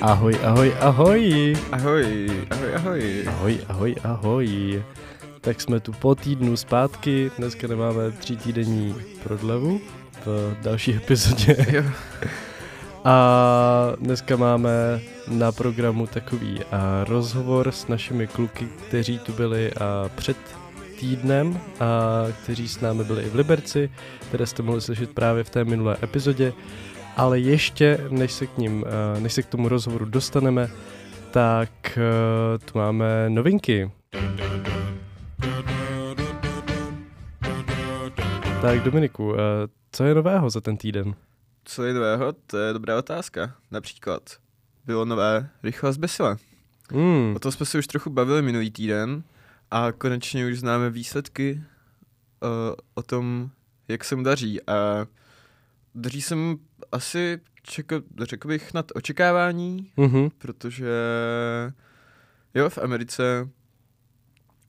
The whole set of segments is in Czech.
Ahoj, ahoj, ahoj. Ahoj, ahoj, ahoj. Ahoj, ahoj, ahoj. Tak jsme tu po týdnu zpátky, dneska nemáme tři týdenní prodlevu v další epizodě. Jo. A dneska máme na programu takový a, rozhovor s našimi kluky, kteří tu byli a, před týdnem a kteří s námi byli i v Liberci, které jste mohli slyšet právě v té minulé epizodě. Ale ještě, než se k ním, a, než se k tomu rozhovoru dostaneme, tak a, tu máme novinky. Tak Dominiku, a, co je nového za ten týden? Co je nového? To je dobrá otázka. Například bylo nové Rychle zbesile. Hmm. O tom jsme se už trochu bavili minulý týden a konečně už známe výsledky uh, o tom, jak se mu daří. A daří se mu asi, čekal, řekl bych, nad očekávání, Mhm. protože jo, v Americe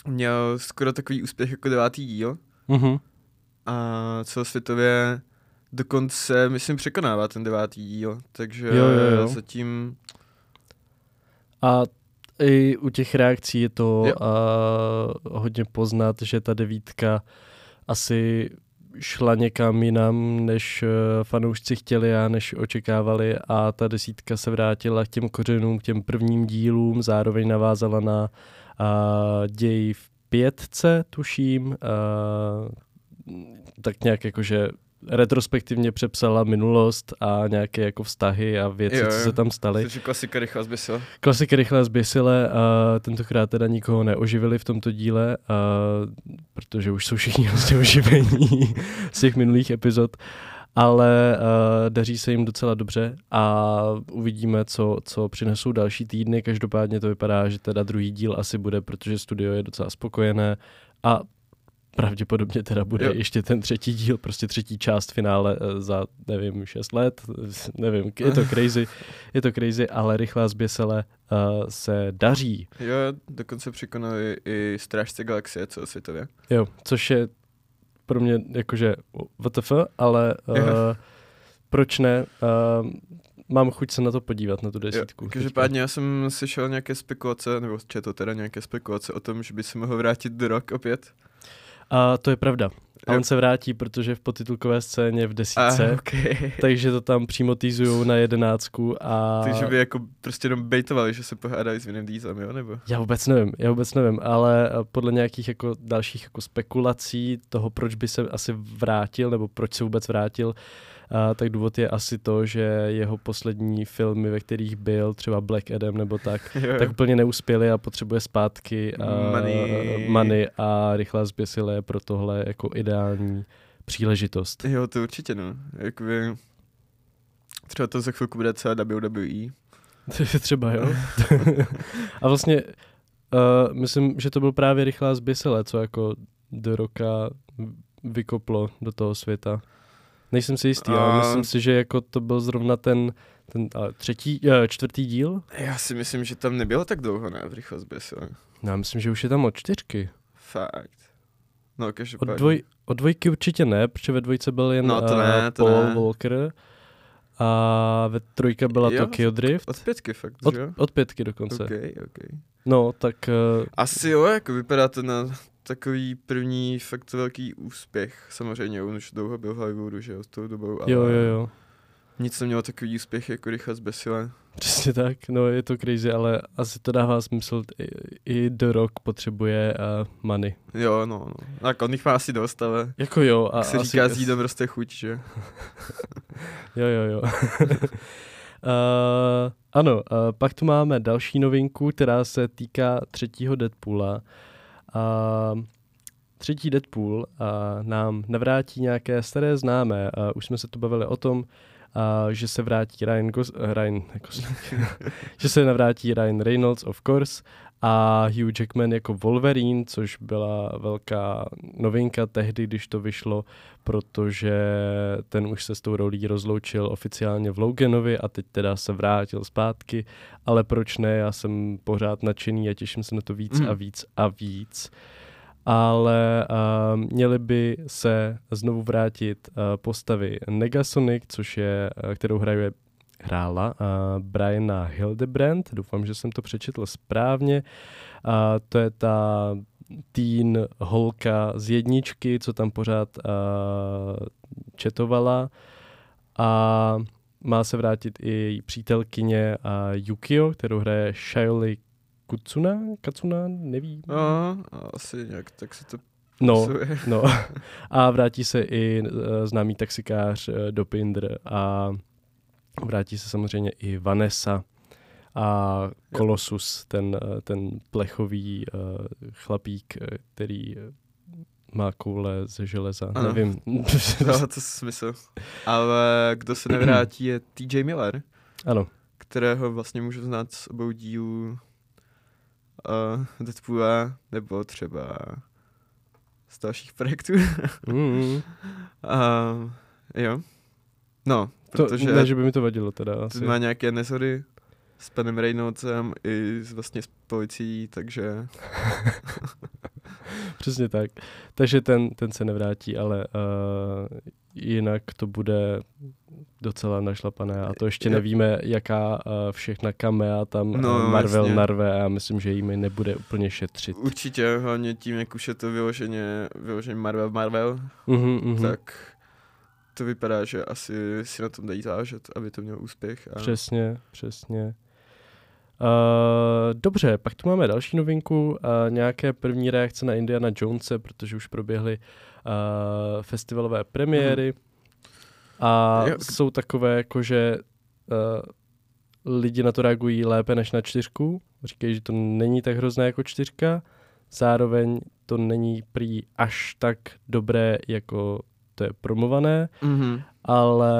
měl skoro takový úspěch jako devátý díl Mhm. a celosvětově dokonce, myslím, překonává ten devátý díl, takže Jo, jo, jo. zatím, A i u těch reakcí je to Jo. uh, hodně poznat, že ta devítka asi šla někam jinam, než uh, fanoušci chtěli a než očekávali. A ta desítka se vrátila k těm kořenům, k těm prvním dílům, zároveň navázala na uh, děj v pětce, tuším, uh, tak nějak jakože retrospektivně přepsala minulost a nějaké jako vztahy a věci, Jo, co jo. se tam staly. je klasika rychle zbysila. Klasiky rychle zběsile a tentokrát teda nikoho neoživili v tomto díle, a, protože už jsou všichni vlastně oživení z těch minulých epizod, ale a, daří se jim docela dobře a uvidíme, co, co přinesou další týdny. Každopádně to vypadá, že teda druhý díl asi bude, protože studio je docela spokojené a pravděpodobně teda bude Jo. ještě ten třetí díl, prostě třetí část finále eh, za, nevím, šest let, nevím, je to crazy, je to crazy, ale rychlá zběsele uh, se daří, Jo, dokonce překonali i Strážce galaxie celosvětově. jo, což je pro mě jakože WTF, ale uh, Jo. proč ne, uh, mám chuť se na to podívat, na tu Jo, desítku. teďka. každopádně já jsem slyšel nějaké spekulace, nebo četl teda nějaké spekulace o tom, že by se mohl vrátit do rok opět. A to je pravda. A on se vrátí, protože v potitulkové scéně v A, desítce, okay. takže to tam přímo týzujou na jedenáctku a... Takže by jako prostě jenom bejtovali, že se pohádali s Vinem Dieselem, jo, nebo? Já vůbec nevím, já vůbec nevím, ale eh, podle nějakých jako dalších jako spekulací toho, proč by se asi vrátil, nebo proč se vůbec vrátil, a, tak důvod je asi to, že jeho poslední filmy, ve kterých byl, třeba Black Adam nebo tak, tak úplně neuspěli a potřebuje zpátky a, Money. money a rychlá zběsile je pro tohle jako ideální příležitost. Jo, to určitě, no. Jakoby, třeba to za chvilku bude celá WWE. Třeba, jo. a vlastně uh, myslím, že to byl právě rychlá zběsile, co jako do roka vykoplo do toho světa. Nejsem si jistý, ale A- myslím si, že jako to byl zrovna ten, ten třetí, uh, čtvrtý díl. Já si myslím, že tam nebylo tak dlouho, ne, v rychlost zběsile. No, já myslím, že už je tam od čtyřky. Fakt. No, Od, dvoj, od dvojky určitě ne, protože ve dvojce byl jen No, to uh, ne, to Paul ne. Walker a ve trojka byla Jo, Tokyo Drift. Od pětky fakt, Od, že jo? od pětky dokonce. OK, OK. No, tak uh, Asi jo, jako vypadá to na takový první fakt velký úspěch. Samozřejmě, on už dlouho byl v Hollywoodu, že jo, s tou dobou, ale jo, jo, jo. nic nemělo takový úspěch jako rychle zbesile. Přesně tak, no je to crazy, ale asi to dává smysl, i, i do rok potřebuje uh, money. Jo, no, no. Tak on jich má asi dost, ale Jako jo. A jak se asi, říká, s jídlem roste chuť, že? Jo, jo, jo. uh, ano, uh, pak tu máme další novinku, která se týká třetího Deadpoola. Uh, třetí Deadpool uh, nám navrátí nějaké staré známé. Uh, už jsme se tu bavili o tom, uh, že se vrátí Ryan, Gos- Ryan Gosling, že se navrátí Ryan Reynolds, of course, a Hugh Jackman jako Wolverine, což byla velká novinka tehdy, když to vyšlo, protože ten už se s tou rolí rozloučil oficiálně v Loganovi a teď teda se vrátil zpátky, ale proč ne, já jsem pořád nadšený a těším se na to víc Mm. a víc a víc. Ale uh, měly by se znovu vrátit uh, postavy Negasonic, což je, uh, kterou hraje hrála uh, Briana Hildebrand, doufám, že jsem to přečetl správně. Uh, to je ta teen holka z jedničky, co tam pořád uh, četovala a má se vrátit i její přítelkyně uh, Yukio, kterou hraje Shioli Kutsuna, Katsuna, nevím. No, asi nějak, tak se to No, no. A vrátí se i uh, známý taxikář uh, Dopinder a vrátí se samozřejmě i Vanessa a Kolosus, ten, uh, ten plechový chlapík, který má koule ze železa, ano. nevím. Dává to smysl. Ale kdo se nevrátí je TJ Miller. Ano. Kterého vlastně můžu znát z obou dílů uh, Deadpoola, nebo třeba z dalších projektů. mm. uh, jo. No, protože... To, ne, že by mi to vadilo teda asi. Má nějaké neshody s panem Reynoldsem i s, vlastně s policií, takže... Přesně tak. Takže ten, ten se nevrátí, ale uh, jinak to bude docela našlapané a to ještě nevíme, jaká uh, všechna kamea tam no, Marvel jasně. narve a já myslím, že jimi nebude úplně šetřit. Určitě, hlavně tím, jak už je to vyloženě, vyloženě Marvel Marvel, uh-huh, uh-huh. tak to vypadá, že asi si na tom dají záležet, aby to mělo úspěch. A... Přesně, přesně. Uh, dobře, pak tu máme další novinku, uh, nějaké první reakce na Indiana Jonese, protože už proběhly uh, festivalové premiéry uh-huh. A jo. jsou takové jako, že uh, lidi na to reagují lépe než na čtyřku, říkají, že to není tak hrozné jako čtyřka, zároveň to není prý až tak dobré, jako to je promované, mm-hmm. ale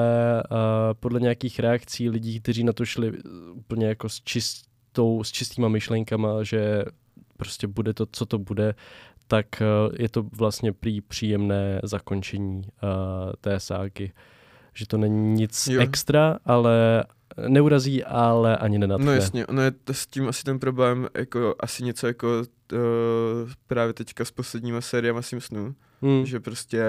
uh, podle nějakých reakcí lidí, kteří na to šli úplně jako s čist, tou, s čistýma myšlenkama, že prostě bude to, co to bude, tak uh, je to vlastně prý příjemné zakončení uh, té ságy. Že to není nic jo. extra, ale neurazí, ale ani nenadchne. No jasně, ono je to s tím asi ten problém, jako asi něco jako uh, právě teďka s posledníma sériama Simpsonů, hmm. že prostě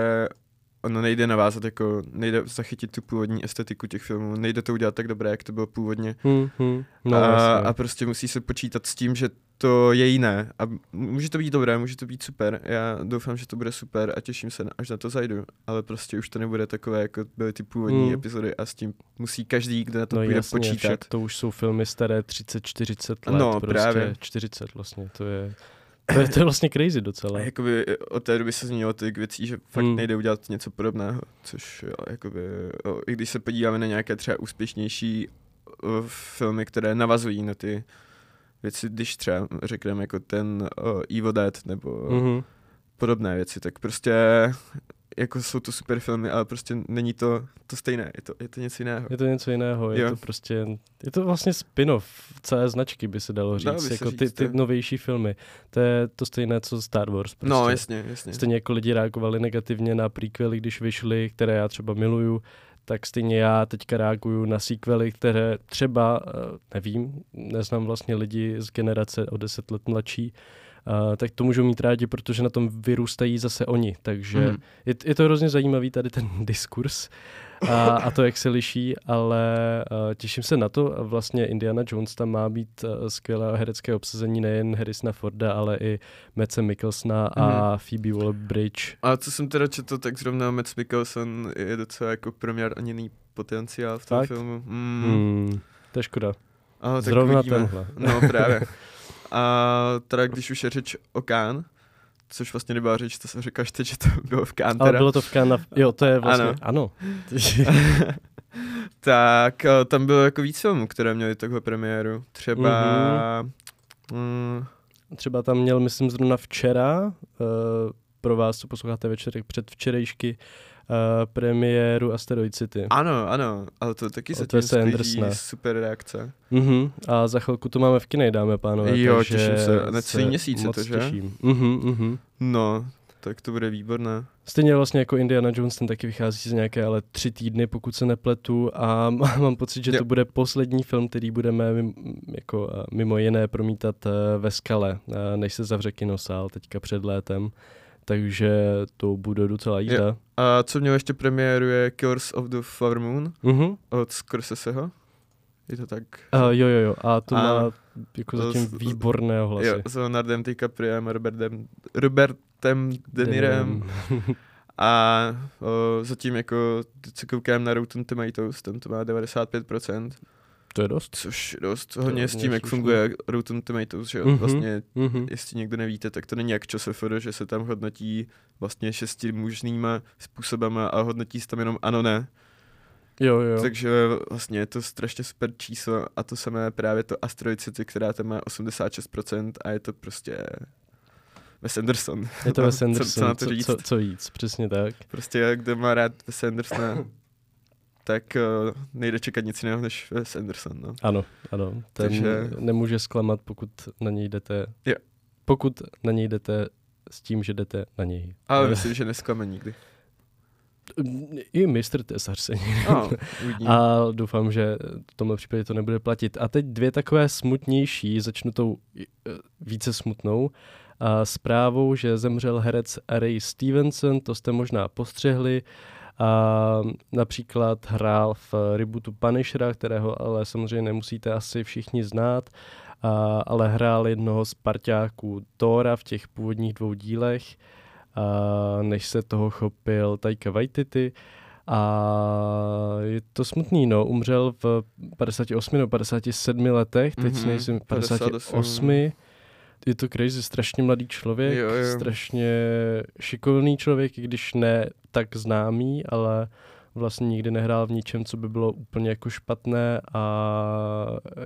ono nejde navázat, jako nejde zachytit tu původní estetiku těch filmů, nejde to udělat tak dobré, jak to bylo původně. Hmm, hmm. No, a, a prostě musí se počítat s tím, že to je jiné a může to být dobré, může to být super, já doufám, že to bude super a těším se, až na to zajdu, ale prostě už to nebude takové, jako byly ty původní hmm. epizody a s tím musí každý, kdo na to no, půjde jasně, počítat. To už jsou filmy staré 30-40 let, no, prostě právě. 40 vlastně, to je... To je, to je vlastně crazy docela. A jakoby od té doby se změnilo ty věcí, že fakt hmm. nejde udělat něco podobného, což jo, jakoby, jo, i když se podíváme na nějaké třeba úspěšnější uh, filmy, které navazují na ty věci, když třeba řekneme jako ten uh, Evil Dead nebo mm-hmm. podobné věci, tak prostě jako jsou to super filmy, ale prostě není to to stejné, je to, je to něco jiného. Je to něco jiného, je jo. to prostě, je to vlastně spin-off celé značky, by se dalo říct, dalo jako říct, ty, ty novější filmy. To je to stejné, co Star Wars. Prostě. No, jasně, jasně. Stejně jako lidi reagovali negativně na prequely, když vyšly, které já třeba miluju, tak stejně já teďka reaguju na sequely, které třeba, eh, nevím, neznám vlastně lidi z generace o deset let mladší, Uh, tak to můžou mít rádi, protože na tom vyrůstají zase oni. Takže mm. je, je to hrozně zajímavý tady ten diskurs a, a to, jak se liší, ale uh, těším se na to. Vlastně Indiana Jones tam má být uh, skvělé herecké obsazení nejen Harrisona Forda, ale i Metze Mikkelsona a mm. Phoebe Waller-Bridge. A co jsem teda četl, tak zrovna Metz Mikkelson je docela jako proměrněný potenciál v tom tak? filmu. Mm. Mm, to je škoda. Aha, Zrovna uvidíme. tenhle. No právě. A teda když už je řeč o Kán, což vlastně nebyla řeč, to jsem říkal že to bylo v Kán. Ale bylo to v Kán, na... jo, to je vlastně, ano. ano. tak eh, tam bylo jako víc filmů, které měly takhle premiéru. Třeba... Mm-hmm. Mm, Třeba tam měl, myslím, zrovna včera, uh, pro vás, co posloucháte večerek před včerejšky, uh, premiéru Asteroid City. Ano, ano, ale to taky zatím sklíží super reakce. Uh-huh. A za chvilku to máme v kinej, dáme pánové. Jo, těším se. Na celý měsíc to, že? Těším. Uh-huh, uh-huh. No, tak to bude výborné. Stejně vlastně jako Indiana Jones, ten taky vychází z nějaké ale tři týdny, pokud se nepletu a mám pocit, že jo. to bude poslední film, který budeme mimo, jako mimo jiné promítat eh, ve skale, eh, než se zavře kinosál teďka před létem takže to bude docela jízda. Je. A co měl ještě premiéru je Killers of the Flower Moon uh-huh. od Scorseseho. je to tak? Uh, jo, jo, jo, a to A má jako zatím s- výborné hlasy. Jo, s Leonardem DiCapriem, Robertem, Robertem De Nirem a o, zatím jako, se koukám na Rotten Tomatoes, ten to má 95%, To je dost. což je dost je hodně s hodně tím, jak funguje Rotten Tomatoes, že jo, Mhm. vlastně Mhm. jestli někdo nevíte, tak to není jak ČSFD, že se tam hodnotí vlastně šesti možnýma způsobama a hodnotí se tam jenom ano, ne. Jo, jo. Takže vlastně je to strašně super číslo a to samé právě to Asteroid City, která tam má 86% a je to prostě Wes Anderson. Je to Wes Co- Anderson, co na to co, říct? co, co víc, přesně tak. Prostě kdo má rád Wes Andersona, tak uh, nejde čekat nic jiného než Wes Anderson, no. Ano, ano. Ten Takže- nemůže zklamat, pokud na něj jdete. Jo. Pokud na něj jdete s tím, že jdete na něj. Ale myslím, že nesklame nikdy. I mistr tesař se No. A doufám, že v tomhle případě to nebude platit. A teď dvě takové smutnější, začnu tou eh, více smutnou. A zprávou, že zemřel herec Ray Stevenson, to jste možná postřehli. A například hrál v rebootu Punishera, kterého ale samozřejmě nemusíte asi všichni znát, a, ale hrál jednoho z parťáků Thora v těch původních dvou dílech, a než se toho chopil Taika Waititi. A je to smutný, no. Umřel v 58 nebo 57 letech, teď Mhm, nejsem 58. 58. Je to crazy, strašně mladý člověk, Jo, jo. strašně šikovný člověk, i když ne tak známý, ale vlastně nikdy nehrál v ničem, co by bylo úplně jako špatné a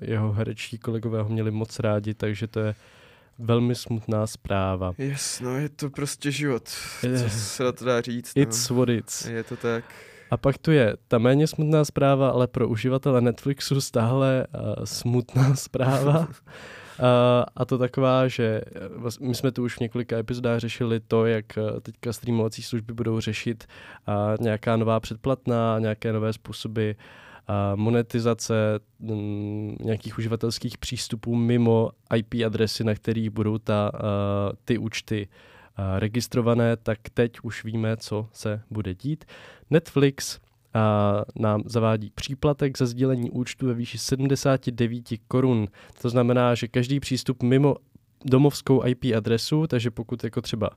jeho herečtí kolegové ho měli moc rádi, takže to je velmi smutná zpráva. Yes, no je to prostě život. Eh, Co se na to dá říct, no. It's what it's. Je to tak. A pak tu je ta méně smutná zpráva, ale pro uživatele Netflixu stále uh, smutná zpráva. Uh, a to taková, že vlast- my jsme tu už v několika epizodách řešili to, jak uh, teďka streamovací služby budou řešit uh, nějaká nová předplatná, nějaké nové způsoby monetizace mm, nějakých uživatelských přístupů mimo IP adresy, na kterých budou ta, ty účty registrované, tak teď už víme, co se bude dít. Netflix a nám zavádí příplatek za sdílení účtu ve výši 79 korun. To znamená, že každý přístup mimo domovskou IP adresu, takže pokud jako třeba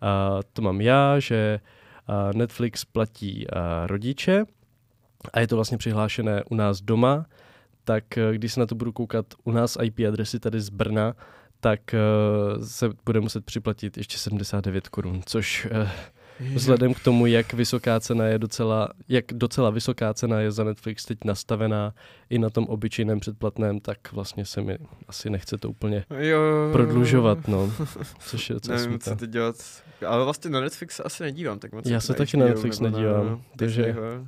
a, to mám já, že a, Netflix platí a, rodiče a je to vlastně přihlášené u nás doma, tak eh, když se na to budu koukat u nás IP adresy tady z Brna, tak eh, se bude muset připlatit ještě 79 korun, což eh, Vzhledem k tomu, jak vysoká cena je docela, jak docela vysoká cena je za Netflix teď nastavená i na tom obyčejném předplatném, tak vlastně se mi asi nechce to úplně Jo. prodlužovat, no. Což je docela Nevím, smutné. co teď dělat. Ale vlastně na Netflix asi nedívám tak moc. Já jako se na taky na Netflix nedívám, takže- Disneyho.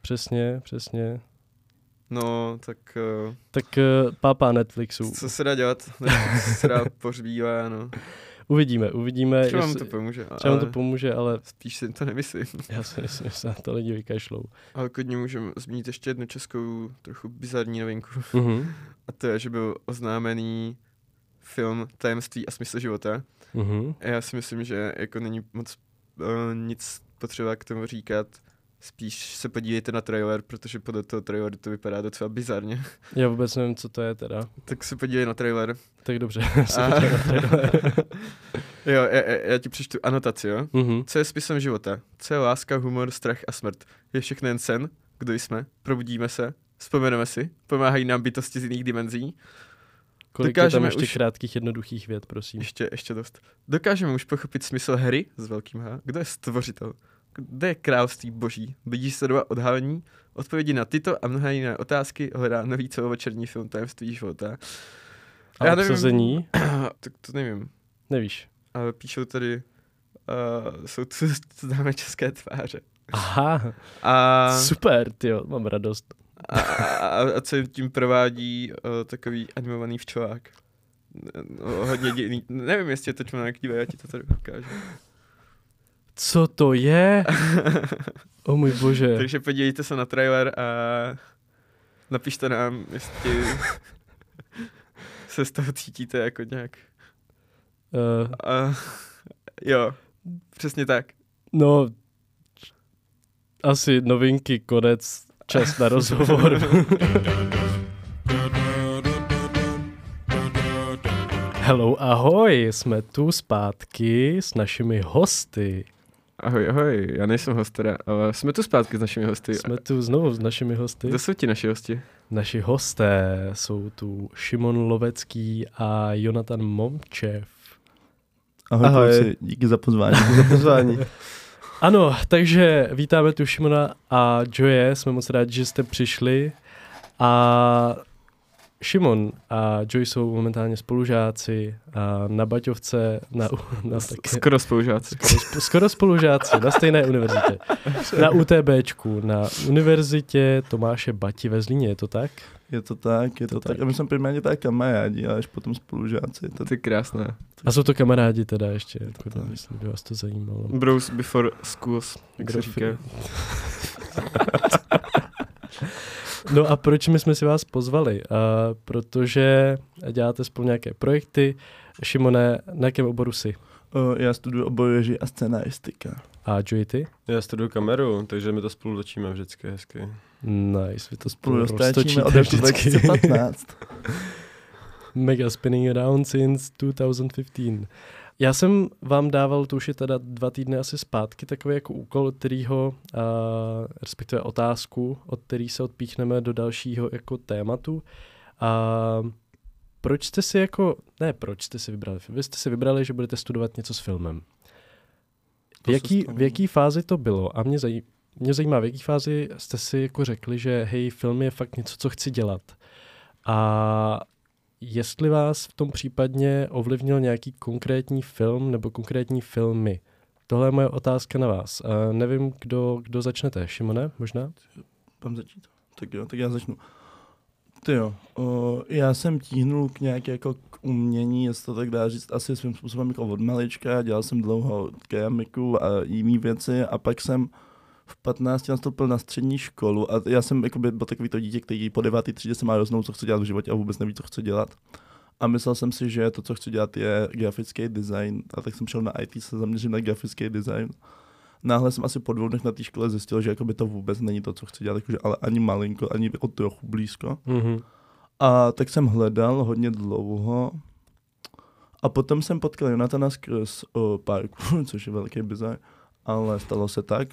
Přesně, přesně. No, tak uh, Tak uh, pápa Netflixu. co se dá dělat? Netflix se dá pohřbívá, no. Uvidíme, uvidíme. Třeba vám jestli- to pomůže. třeba vám to ale pomůže, ale Spíš si to nemyslím. já si myslím, že se na to lidi vykašlou. Ale klidně můžeme zmínit ještě jednu českou trochu bizarní novinku. Mhm. A to je, že byl oznámený film Tajemství a smysl života. Mhm. A já si myslím, že jako není moc uh, nic potřeba k tomu říkat. Spíš se podívejte na trailer, protože podle toho traileru to vypadá docela bizarně. Já vůbec nevím, co to je teda. tak se podívej na trailer. Tak dobře. se A- na trailer. jo, já, já, ti přečtu anotaci, jo. Mhm. Co je smyslem života? Co je láska, humor, strach a smrt? Je všechno jen sen? Kdo jsme? Probudíme se? Vzpomeneme si? Pomáhají nám bytosti z jiných dimenzí? Kolik je tam Dokážeme ještě už- krátkých jednoduchých věd, prosím. Ještě, ještě dost. Dokážeme už pochopit smysl hry s velkým H? Kdo je stvořitel? Kde je království boží? Se doba odhalení? Odpovědi na tyto a mnohé jiné otázky hledá nový celovečerní film Tajemství života. A Já nevím. obsazení? tak to nevím. Nevíš. Ale píšou tady, uh, jsou tu známé české tváře. Aha, A, super, ty mám radost. a, a, a co jim tím provádí uh, takový animovaný včelák. No, hodně divný. Nevím, jestli je to článek, dívej, já ti to tady ukážu. Co to je? O můj bože. Takže podívejte se na trailer a napište nám, jestli se z toho cítíte jako nějak. Uh, A, jo, přesně tak. no, asi novinky, konec, čas na rozhovor. Hello, ahoj, jsme tu zpátky s našimi hosty. Ahoj, ahoj, já nejsem host teda, ale jsme tu zpátky s našimi hosty. Jsme tu znovu s našimi hosty. Kdo jsou ti naši hosti? Naši hosté jsou tu Šimon Lovecký a Jonatan Momčev. Ahoj, Ahoj. kluci, díky za pozvání. Díky za pozvání. Ano, takže vítáme tu Šimona a Joye, jsme moc rádi, že jste přišli. A Šimon a Joy jsou momentálně spolužáci a na Baťovce, na, na také, Skoro spolužáci. skoro, skoro spolužáci na stejné univerzitě. Na UTBčku, na univerzitě Tomáše Bati ve Zlíně, je to tak? Je to tak, je to, To tak. tak. A my jsme primárně tak kamarádi, a až potom spolužáci. To, je krásné. A jsou to kamarádi teda ještě, to jako, tak. myslím, by vás to zajímalo. Bros before schools, jak se říká. No a proč my jsme si vás pozvali? Uh, protože děláte spolu nějaké projekty. Šimone, na jakém oboru jsi? o, já studuju obor režii a scenaristika. A Joey, ty? Já studuju kameru, takže my to spolu točíme vždycky hezky. Nice, vy to Spolu spolu roztáčíme od roku vždycky. 2015. Mega spinning around since 2015. Já jsem vám dával, to už je teda dva týdny asi zpátky, takový jako úkol, od kterýho, uh, respektive otázku, od který se odpíchneme do dalšího jako tématu. A proč jste si jako, ne proč jste si vybrali, vy jste si vybrali, že budete studovat něco s filmem. V jaký, v jaký fázi to bylo? A mě, zaj, mě zajímá, v jaký fázi jste si jako řekli, že hej, film je fakt něco, co chci dělat. A jestli vás v tom případně ovlivnil nějaký konkrétní film nebo konkrétní filmy. Tohle je moje otázka na vás. Uh, nevím, kdo, kdo začnete. Šimone, možná? Mám začít? Tak jo, tak já začnu. Ty jo, o, já jsem tíhnul k nějaké jako k umění, jestli to tak dá říct, asi svým způsobem jako od malička, dělal jsem dlouho keramiku a jiné věci a pak jsem v 15 nastoupil na střední školu a já jsem jako byl takový to dítě, který po devátý třídě se má roznout, co chce dělat v životě a vůbec neví, co chce dělat. A myslel jsem si, že to, co chci dělat, je grafický design. A tak jsem šel na IT se zaměřit na grafický design. Náhle jsem asi po dvou dnech na té škole zjistil, že jakoby to vůbec není to, co chci dělat, jakože, ale ani malinko, ani o trochu blízko. Mhm. A tak jsem hledal hodně dlouho. A potom jsem potkal Jonatana skrz o, parku, což je velký bizar, ale stalo se tak.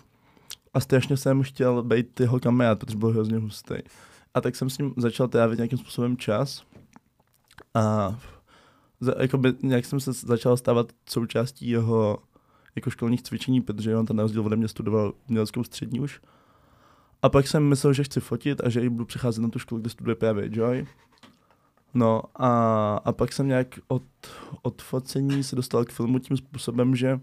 A strašně jsem chtěl být jeho kamarád, protože byl hrozně hustý. A tak jsem s ním začal trávit nějakým způsobem čas. A za, jakoby, nějak jsem se začal stávat součástí jeho jako školních cvičení, protože on to na rozdíl ode mě studoval uměleckou střední už. A pak jsem myslel, že chci fotit a že i budu přecházet na tu školu, kde studuje právě Joy. No a, a pak jsem nějak od, od focení se dostal k filmu tím způsobem, že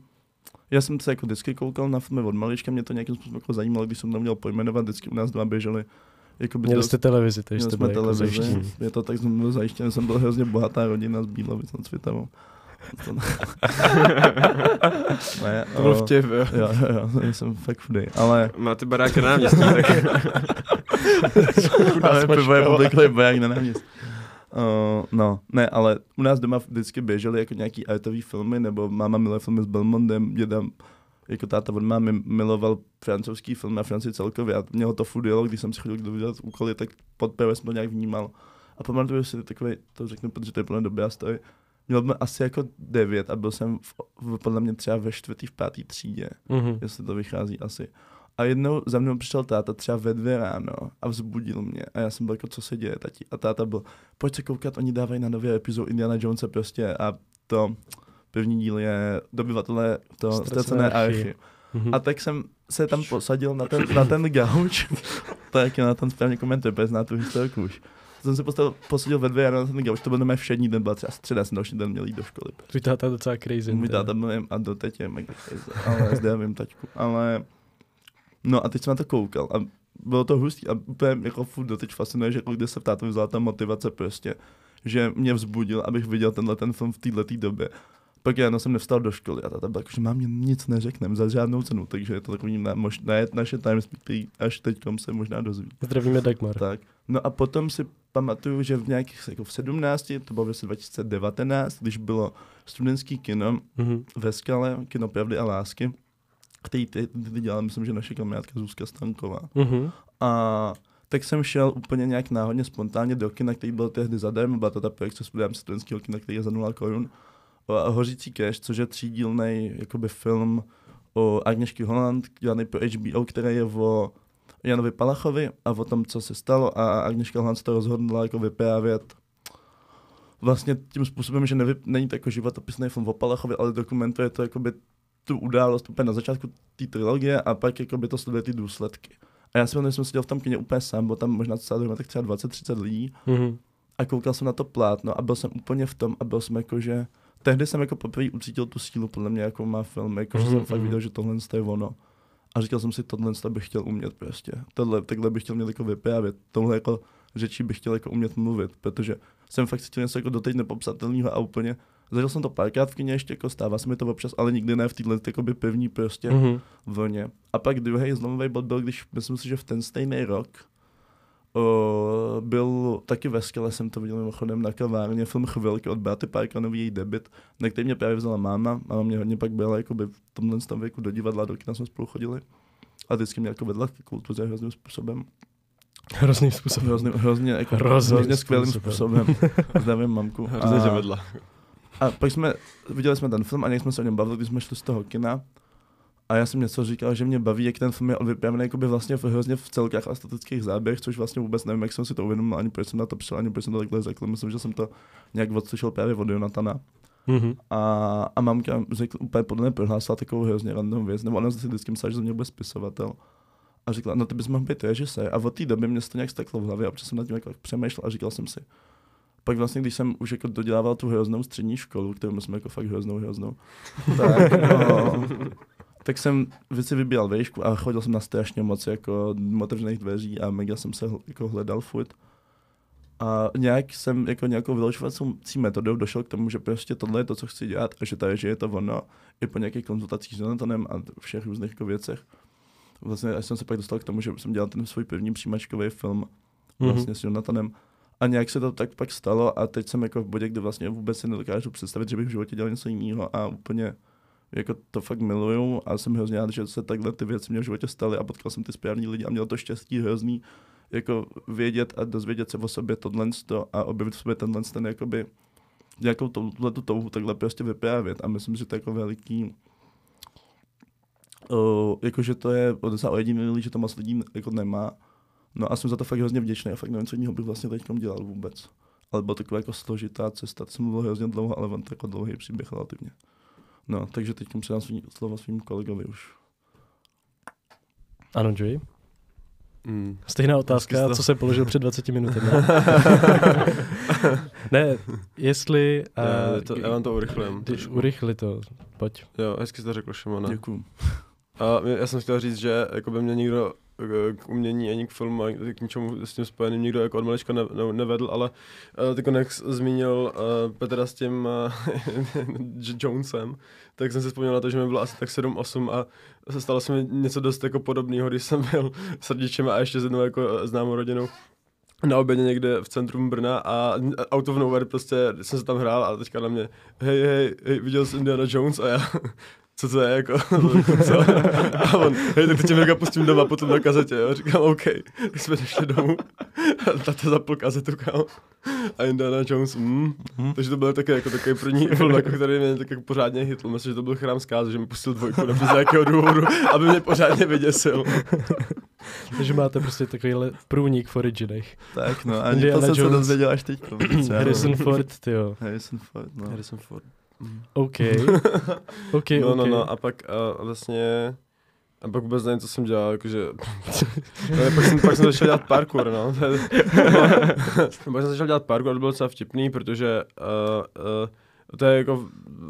já jsem se jako vždycky koukal na filmy od malička, mě to nějakým způsobem jako zajímalo, když jsem to měl pojmenovat, vždycky u nás dva běžely. Jako by Měli jste televizi, takže jste byli jako zajištění. je to tak, jsem byl zajištěn, jsem byl hrozně bohatá rodina z Bílovic nad Svitavou. To, ne, To byl o, vtip, jo. Jo, jo, jo, jsem fakt chudej, ale, Máte barák na náměstí, tak ale pivo je obvyklý barák na náměstí. Uh, no, ne, ale u nás doma vždycky běžely jako nějaký artový filmy, nebo máma miluje filmy s Belmondem, děda, jako táta od mámy miloval francouzský film a Francii celkově a mělo to furt jelo, když jsem si chodil kdo dělat úkoly, tak podprvé jsem to nějak vnímal. A pamatuju si takový, to řeknu, protože to je plné dobrá story, měl jsem asi jako devět a byl jsem v, v, podle mě třeba ve čtvrtý, v pátý třídě Mhm. jestli to vychází asi. A jednou za mnou přišel táta třeba ve dvě ráno a vzbudil mě. A já jsem byl jako, co se děje, tati? A táta byl, pojď se koukat, oni dávají na nové epizodu Indiana Jonesa prostě a to první díl je dobyvatelé to Ztracené archy. Mhm. A tak jsem se tam posadil na ten, na ten gauč. tak na ten správně komentuje, protože zná tu historku už. Jsem se postavil, posadil ve dvě ráno na ten gauč, to byl na všední den, byla třeba středa, jsem další den měl jít do školy. Tvůj táta je docela crazy. Můj táta byl a do teď je mega crazy, ale zdravím taťku. Ale no a teď jsem na to koukal a bylo to hustý a úplně jako furt doteď fascinuje, že jako kde se v tátovi vzala ta motivace prostě, že mě vzbudil, abych viděl tenhle ten film v této době. Pak já jsem nevstal do školy a táta byl jako, že mám nic neřeknem za žádnou cenu, takže je to takový na, možná je naše timespeak, který až teď se možná dozví. Zdravíme Dagmar. Tak. No a potom si pamatuju, že v nějakých jako v 17, to bylo v roce 2019, když bylo studentský kino Mhm. ve Skale, kino Pravdy a lásky, který ty, ty dělala, myslím, že naše kamarádka Zuzka Stanková. Mhm. A tak jsem šel úplně nějak náhodně spontánně do kina, který byl tehdy zadarmo, byla to ta projekce studiem studentského kina, který je za 0 korun. Hořící cash, což je třídílný jakoby film o Agněšky Holland, dělaný pro HBO, který je o Janovi Palachovi a o tom, co se stalo a Agněška Holland se to rozhodla jako vyprávět vlastně tím způsobem, že nevy, není to jako životopisný film o Palachovi, ale dokumentuje to jakoby tu událost úplně na začátku té trilogie a pak jakoby to sleduje ty důsledky. A já si pamatuju, že jsem seděl v tom kině úplně sám, bylo tam možná celá tak třeba 20-30 lidí Mhm. a koukal jsem na to plátno a byl jsem úplně v tom a byl jsem jako, že tehdy jsem jako poprvé ucítil tu sílu, podle mě, jako má film, jako že Mhm, jsem fakt mhm. viděl, že tohle je ono. A říkal jsem si, tohle bych chtěl umět prostě. Tohle, takhle bych chtěl mít jako vyprávět. Tohle jako řečí bych chtěl jako umět mluvit, protože jsem fakt cítil něco jako doteď nepopsatelného a úplně Zažil jsem to párkrát v kině ještě, jako stává se mi to občas, ale nikdy ne v téhle jakoby pevní prostě Mhm. vlně. A pak druhý zlomový bod byl, když myslím si, že v ten stejný rok o, byl taky ve skele, jsem to viděl mimochodem na kavárně, film Chvilky od Beaty Parkanový, její debit, na který mě právě vzala máma. Máma mě hodně pak byla jakoby v tomhle tom věku do divadla, do kina jsme spolu chodili. A vždycky mě jako vedla k kultuře hrozným způsobem. Hrozným způsobem. Hrozně, hrozně, jako, Hrozným hrozně skvělým způsobem. způsobem. Zdravím mamku. Hrozně tě vedla. A pak jsme, viděli jsme ten film a nějak jsme se o něm bavili, když jsme šli z toho kina. A já jsem něco říkal, že mě baví, jak ten film je odvyprávěný jakoby vlastně v, hrozně v celkách a statických záběrech, což vlastně vůbec nevím, jak jsem si to uvědomil, ani proč jsem na to přišel, ani proč jsem to takhle řekl. Myslím, že jsem to nějak odslyšel právě od Jonatana. Mhm. A, a mamka řekl, úplně podle mě prohlásila takovou hrozně random věc, nebo ona si vždycky myslela, že ze mě bude spisovatel. A říkala, no ty bys mohl být režisér. A od té doby mě to nějak steklo v hlavě a občas jsem nad tím jako přemýšlel a říkal jsem si, pak vlastně, když jsem už jako dodělával tu hroznou střední školu, kterou jsme jako fakt hroznou, hroznou, tak, no, tak jsem si vybíral vejšku a chodil jsem na strašně moc jako otevřených dveří a mega jsem se jako hledal furt. A nějak jsem jako nějakou vyložovací metodou došel k tomu, že prostě tohle je to, co chci dělat a že tady, že je to ono, i po nějakých konzultacích s Jonathanem a všech různých jako věcech. Vlastně až jsem se pak dostal k tomu, že jsem dělal ten svůj první příjmačkový film vlastně s Jonathanem. A nějak se to tak pak stalo a teď jsem jako v bodě, kdy vlastně vůbec si nedokážu představit, že bych v životě dělal něco jiného a úplně jako to fakt miluju a jsem hrozně rád, že se takhle ty věci mě v životě staly a potkal jsem ty správný lidi a měl to štěstí hrozný jako vědět a dozvědět se o sobě tohle a objevit v sobě tenhle ten jakoby nějakou tuhle tu touhu takhle prostě vyprávět a myslím, že to je jako veliký uh, jakože to je docela ojedinělý, že to moc lidí jako nemá. No a jsem za to fakt hrozně vděčný a fakt nevím, co jiného bych vlastně teď dělal vůbec. Ale byla taková jako složitá cesta, to jsem mluvil hrozně dlouho, ale on to jako dlouhý příběh relativně. No, takže teď předám svý, slovo svým kolegovi už. Ano, Joey? Mm. Stejná otázka, to- co jsem položil před 20 minutami. ne, jestli... Já, Uh, to, já vám to urychlím. Když urychli to, pojď. Jo, hezky jsi to řekl, Šimona. Děkuju. A mě- já jsem chtěl říct, že jako by mě nikdo eh, k umění ani k filmu, ani k ničemu s tím spojeným nikdo jako od malička ne, ne, nevedl, ale uh, teď jak zmínil uh, Petra s tím uh, Jonesem, tak jsem si vzpomněl na to, že mi bylo asi tak 7-8 a stalo se mi něco dost jako podobného, když jsem byl s rodičem a ještě s jednou jako známou rodinou na obědě někde v centrum Brna a out of nowhere prostě jsem se tam hrál a teďka na mě hej, hej, hej, viděl jsi Indiana Jones? A já co to je, jako, co? A on, hej, tak teď tě mega pustím doma potom na kazetě, jo. Říkám, OK. Tak jsme došli domů a tata zapl kazetu, kámo. A Indiana Jones, mm. Takže to byl také jako takový první film, jako, který mě tak jako pořádně hitl. Myslím, že to byl chrám zkázy, že mi pustil dvojku, nevím z jakého důvodu, aby mě pořádně vyděsil. Takže máte prostě takovýhle průnik v originech. Tak no, ani Indiana to jsem se dozvěděl až teď. Harrison Ford, tyjo. Harrison Ford, no. Harrison Ford. OK. OK, No, OK. no, no, a pak a vlastně... A pak vůbec nevím, co jsem dělal, jakože... no, pak, jsem, pak jsem začal dělat parkour, no. Pak jsem začal dělat parkour to bylo docela vtipný, protože uh, uh, to je jako,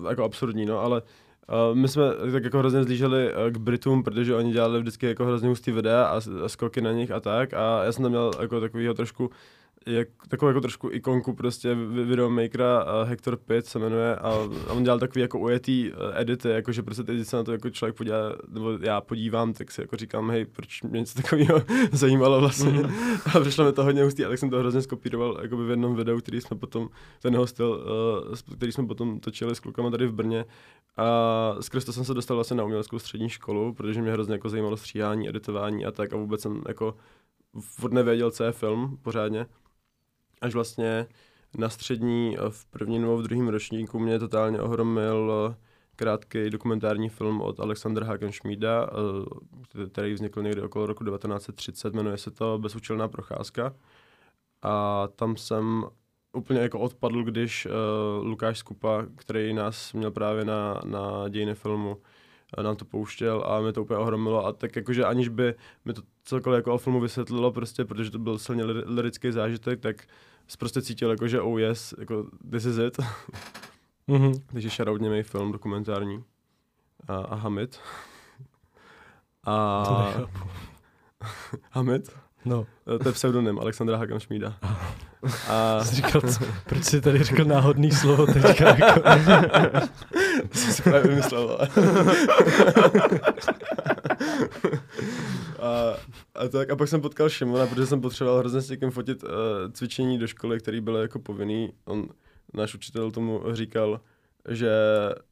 jako absurdní, no, ale uh, my jsme tak jako hrozně zlíželi uh, k Britům, protože oni dělali vždycky jako hrozně hustý videa a, a skoky na nich a tak a já jsem tam měl jako takovýho trošku jak, takovou jako trošku ikonku prostě vi- videomakera uh, Hector Pitt se jmenuje a, a on dělal takový jako ujetý uh, edity, jako že prostě teď se na to jako člověk podívá, nebo já podívám, tak si jako říkám, hej, proč mě něco takového zajímalo vlastně. Mhm. a přišlo mi to hodně hustý, a tak jsem to hrozně skopíroval jakoby v jednom videu, který jsme potom, ten jeho styl, uh, který jsme potom točili s klukama tady v Brně. A skrz to jsem se dostal vlastně na uměleckou střední školu, protože mě hrozně jako zajímalo stříhání, editování a tak a vůbec jsem jako furt nevěděl, co je film pořádně. Až vlastně na střední eh, v prvním nebo v druhém ročníku mě totálně ohromil eh, krátký dokumentární film od Alexandra Hagenschmida, eh, který vznikl někdy okolo roku 1930, jmenuje se to Bezúčelná procházka. A tam jsem úplně jako odpadl, když uh, Lukáš Skupa, který nás měl právě na, na dějiny filmu, nám to pouštěl a mě to úplně ohromilo a tak jakože aniž by mi to celkově jako o filmu vysvětlilo prostě, protože to byl silně lirický zážitek, tak prostě cítil jako, že oh yes, jako this is it. mm-hmm. Takže shoutout němej film dokumentární. A, a Hamid. A... Hamid? No. Eh, to je pseudonym Alexandra Hagamšmída. A... Jsi říkal, co, proč jsi tady řekl náhodný slovo teďka? Jako... jsem si právě vymyslel. a, a, tak, a pak jsem potkal Šimona, protože jsem potřeboval hrozně s někým fotit uh, cvičení do školy, který bylo jako povinný. On, náš učitel tomu říkal, že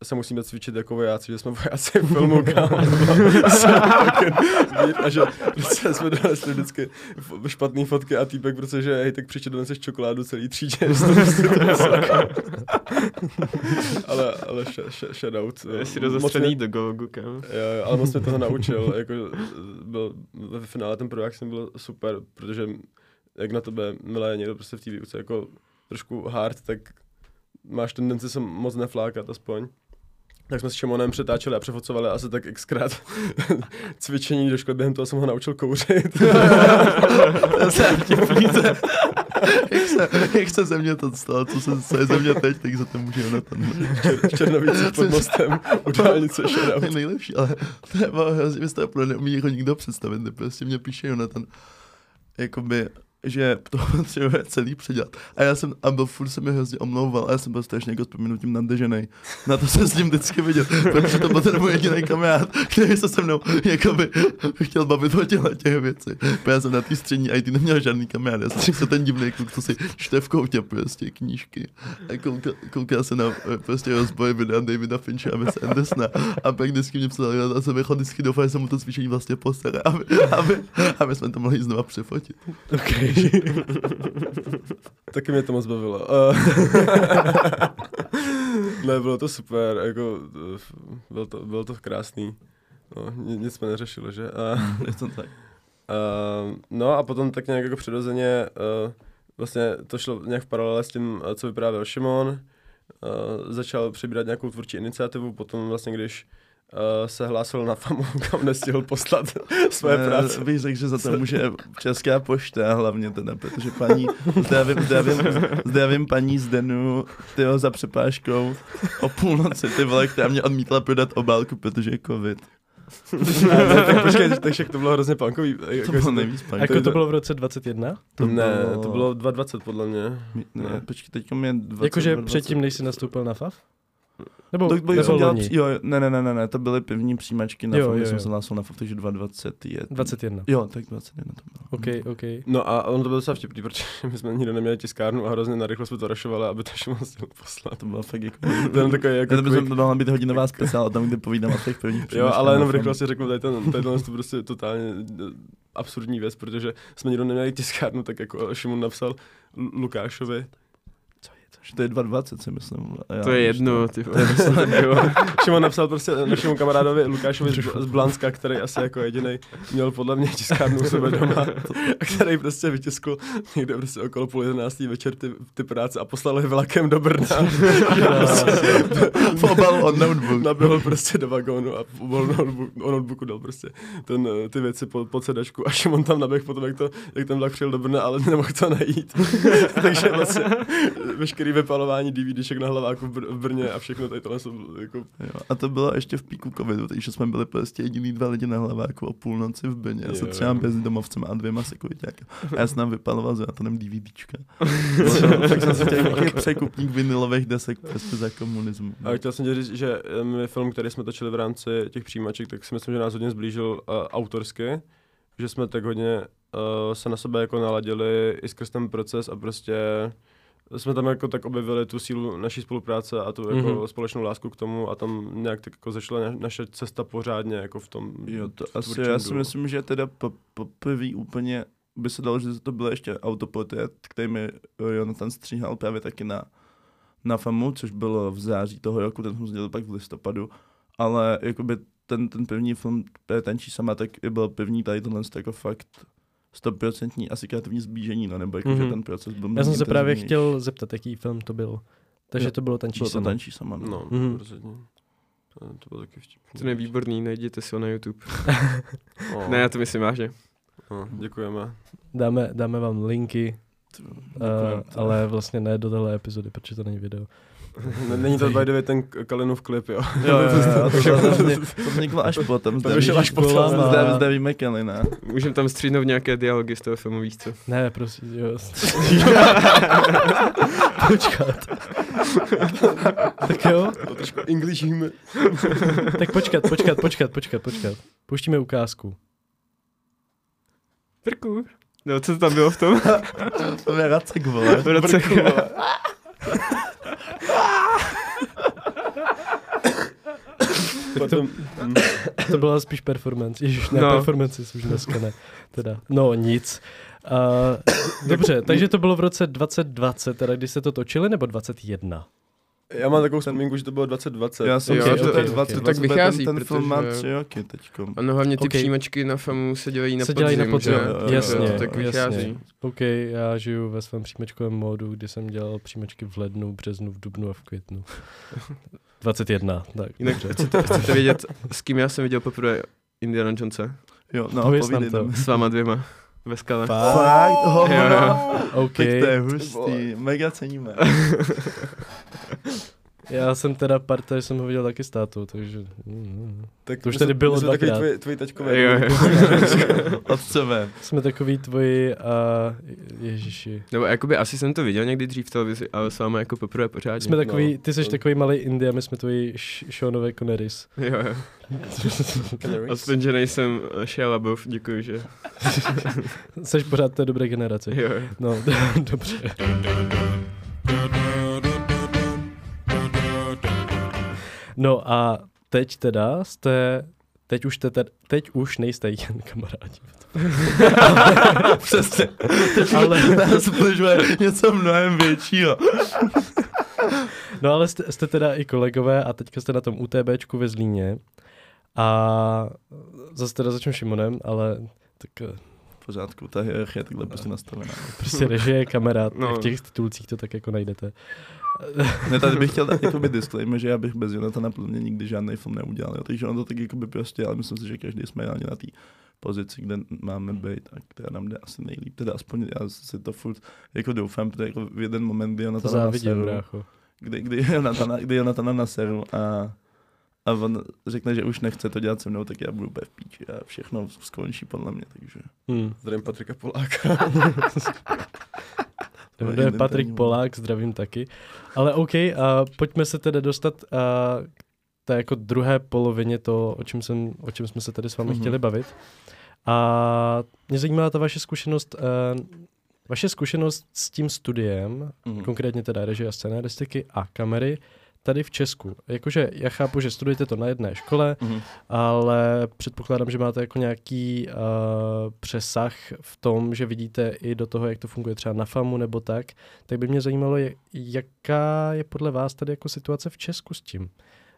se musíme cvičit jako vojáci, že jsme vojáci v filmu, a že prostě jsme donesli vždycky špatné fotky a týpek, protože hej, tak příště doneseš čokoládu celý třídě. ale, ale shoutout. Jsi rozostřený do Gogu, kam. Jo, ale moc mě toho naučil, jako byl, ve finále ten projekt jsem byl super, protože jak na tebe milé někdo prostě v té výuce jako trošku hard, tak máš tendenci se moc neflákat aspoň. Tak jsme s Šimonem přetáčeli a přefocovali asi tak xkrát cvičení do školy, během toho jsem ho naučil kouřit. jak, se, jak se ze mě to stalo, co, se, co je ze mě teď, tak za to může Jonathan. V Černovici pod mostem u dálnice To je nejlepší, ale to je mi z toho neumí jako nikdo představit, prostě mě píše Jonathan, jakoby že to potřebuje celý předělat. A já jsem, a byl furt se mi hrozně omlouval, a já jsem byl strašně jako s proměnutím nadežený. Na to jsem s ním vždycky viděl, protože to byl ten můj jediný kamarád, který se se mnou jakoby chtěl bavit o těchto těch věcí. Protože já jsem na té střední IT neměl žádný kamarád, já jsem se ten divný kluk, co si čte v koutě prostě knížky. A koukal, koukal se na prostě rozboj videa Davida Fincha a Wes Andersona. A pak vždycky mě psal, a jsem jako vždycky doufal, že jsem mu to cvičení vlastně postaral, aby, aby, aby, jsme to mohli znova přefotit. Okay. Taky mě to moc bavilo. ne, bylo to super, jako, bylo to, bylo to krásný. No, nic jsme neřešili, že? A, Je to tak. Uh, no a potom tak nějak jako přirozeně uh, vlastně to šlo nějak v paralele s tím, co vyprávěl Šimon. Uh, začal přebírat nějakou tvůrčí iniciativu, potom vlastně když se hlásil na FAMu, kam nestihl poslat své ne, práce. Bych řekl, že za to může Česká pošta hlavně teda, protože paní, zde já vím, zde já vím, zde já vím paní Zdenu, tyho za přepážkou o půlnoci, ty vole, která mě odmítla prodat obálku, protože je covid. ne, tak počkej, takže to bylo hrozně punkový. Jako to bylo nejvíc punkový. Jako to bylo v roce 21? To ne, bylo... to bylo 2020 podle mě. Ne, počkej, teďka mě 20, Jakože předtím, než jsi nastoupil na FAF? Nebo, to, nebo dělal, jo, ne, ne, ne, ne, ne, to byly první přijímačky na jo, jo, jsem se hlásil na FAF, takže 2020 je... 21. Jo, tak 21 to bylo. OK, OK. No a on to byl docela vtipný, protože my jsme nikdo neměli tiskárnu a hrozně narychlo jsme to rašovali, aby to šlo mohl poslat. To bylo fakt jako... to takový jako... To by mohla být hodinová speciál tam, kde povídám o těch prvních Jo, ale jenom rychle si řeknu, tady, ten, tady to prostě totálně absurdní věc, protože jsme nikdo neměli tiskárnu, tak jako Šimon napsal Lukášovi, že to je 2,20 si myslím. Já, to je jedno, ty Šimon napsal prostě našemu kamarádovi Lukášovi z Blanska, který asi jako jediný měl podle mě tiskárnu u sebe doma, a který prostě vytiskl někde prostě okolo půl jedenáctý večer ty, ty práce a poslal je vlakem do Brna. Pobal on notebook. Nabil prostě do vagónu a pobal notebook, o notebooku dal prostě ten, ty věci pod, pod sedačku a Šimon tam naběh potom, jak, to, jak ten vlak přijel do Brna, ale nemohl to najít. Takže vlastně veškerý vypalování DVDček na hlaváku v, Br- v Brně a všechno tady tohle jsou jako... Jo, a to bylo ještě v píku covidu, takže jsme byli prostě jediný dva lidi na hlaváku o půlnoci v Brně. Já se třeba bezdomovcem a dvěma sekuritáky. A já jsem tam vypaloval s Jonathanem DVDčka. tak jsem si chtěl nějaký překupník vinilových desek prostě za komunismu. A chtěl jsem říct, že my film, který jsme točili v rámci těch přijímaček, tak si myslím, že nás hodně zblížil uh, autorsky, že jsme tak hodně uh, se na sebe jako naladili i skrz ten proces a prostě jsme tam jako tak objevili tu sílu naší spolupráce a tu jako mm-hmm. společnou lásku k tomu a tam nějak tak jako začala naše cesta pořádně jako v tom Jo, to asi já si myslím, že teda poprvé úplně by se dalo, že to byl ještě autoportrét, který mi eh, Jonathan stříhal právě taky na, na FAMu, což bylo v září toho roku, ten jsem pak v listopadu, ale jakoby ten, ten první film, Tančí sama, tak byl první tady tohle jako fakt stoprocentní asi kreativní zblížení, no, nebo jako, mm-hmm. že ten proces byl Já jsem se právě chtěl zeptat, jaký film to byl. Takže Jo, to bylo tančí Bylo to sama. Tančí sama, no. No, Mhm. mm. rozhodně. To, to bylo taky vtipný. Ten je výborný, najděte si ho na YouTube. Oh. Ne, já to myslím vážně. Oh, děkujeme. Dáme, dáme vám linky, To- uh, děkujem, to- ale vlastně ne do téhle epizody, protože to není video. Ne- Není to by the way ten Kalinův klip, jo? Jo, jo, jo, to, to, to, to vzniklo až potom. To vyšlo až potom, Zde, zde, víme Kelina. Můžeme tam střídnout nějaké dialogy z toho filmu, víš co? Ne, prosím, jo. počkat. tak jo, Trošku Englishíme. tak počkat, počkat, počkat, počkat, počkat. Pouštíme ukázku. Prku. No, co tam bylo v tom? To je Racek, vole. V roce Potom, mm, To byla spíš performance. Ježiš, ne, No. performance už dneska ne. Teda, no nic. Uh, dobře, takže to bylo v roce 2020, teda když se to točili, nebo 21? já mám takovou vzpomínku, že to bylo 2020. Já jsem Jo, si, to- že to je to 20, tak vychází, ten, ten film má tři roky teďko. Ano, hlavně ty Ok. okay. příjmečky na FAMu se dělají na Se podzim, dělají na podzim, jo, jo, jasně, jo, tak jasně. vychází. OK, já žiju ve svém příjmečkovém módu, kdy jsem dělal příjmečky v lednu, březnu, v dubnu a v květnu. 21, tak Jinak dobře. chcete, chcete vědět, s kým já jsem viděl poprvé Indiana Jonesa? Jo, no, Pověz nám povídej to. nám. S váma dvěma. Ve skale. Fakt, ho, Jo, jo. OK, Tak to je hustý, mega ceníme. já jsem teda parta, že jsem ho viděl taky s tátou, takže... mm, Tak To už tady bylo my jsme takový dvakrát. tvoji, tvoji tačkové. Jo, jo. Otcové. Jsme takový tvoji a ježiši. Nebo jakoby asi jsem to viděl někdy dřív v televizi, ale s váma jako poprvé pořádně. Jsme takový, no, ty jsi to- takový malý India, my jsme tvoji Seanové Connerys. Jo, jo. Aspoň, že nejsem eh, Shia LaBeouf, děkuji, že. Jsi pořád té dobré generace. Jo, jo. No, dobře. No a teď teda jste, teď už, te- teď už nejste jen kamarádi. Přesně. Ale- Nás spližuje něco mnohem většího. No ale jste, jste teda i kolegové a teďka jste na tom UTBčku ve Zlíně. A zase teda začnu Šimonem, ale tak eh, V pořádku, ta hierarchie je takhle prostě nastavená. prostě režie, kamera, No. v těch titulcích to tak jako najdete. Ne, tady bych chtěl dát jakoby disclaimer, že já bych bez Jonathana podle mě nikdy žádný film neudělal. Jo. Takže on to tak jakoby prostě, ale myslím si, že každý jsme reálně na té pozici, kde máme být a která nám jde asi nejlíp. Teda aspoň já si to furt jako doufám, protože jako v jeden moment, kdy To závidím, naseru, brácho. kdy, kdy, Jonathana, kdy Jonathana naseru a, a on řekne, že už nechce to dělat se mnou, tak já budu úplně v píči a všechno skončí podle mě, takže. Hmm. Zdravím Patrika Poláka. To je Identiální Patrik. Polák, zdravím taky. Ale OK, a pojďme se tedy dostat a, k té jako druhé polovině to, o čem, jsem, o čem jsme se tady s vámi Mhm. chtěli bavit. A mě zajímá ta vaše zkušenost, uh, vaše zkušenost s tím studiem, Mhm. konkrétně teda režie a scénaristiky a kamery, tady v Česku. Jakože já chápu, že studujete to na jedné škole, Mhm. ale předpokládám, že máte jako nějaký uh, přesah v tom, že vidíte i do toho, jak to funguje třeba na FAMu nebo tak, tak by mě zajímalo, jaká je podle vás tady jako situace v Česku s tím,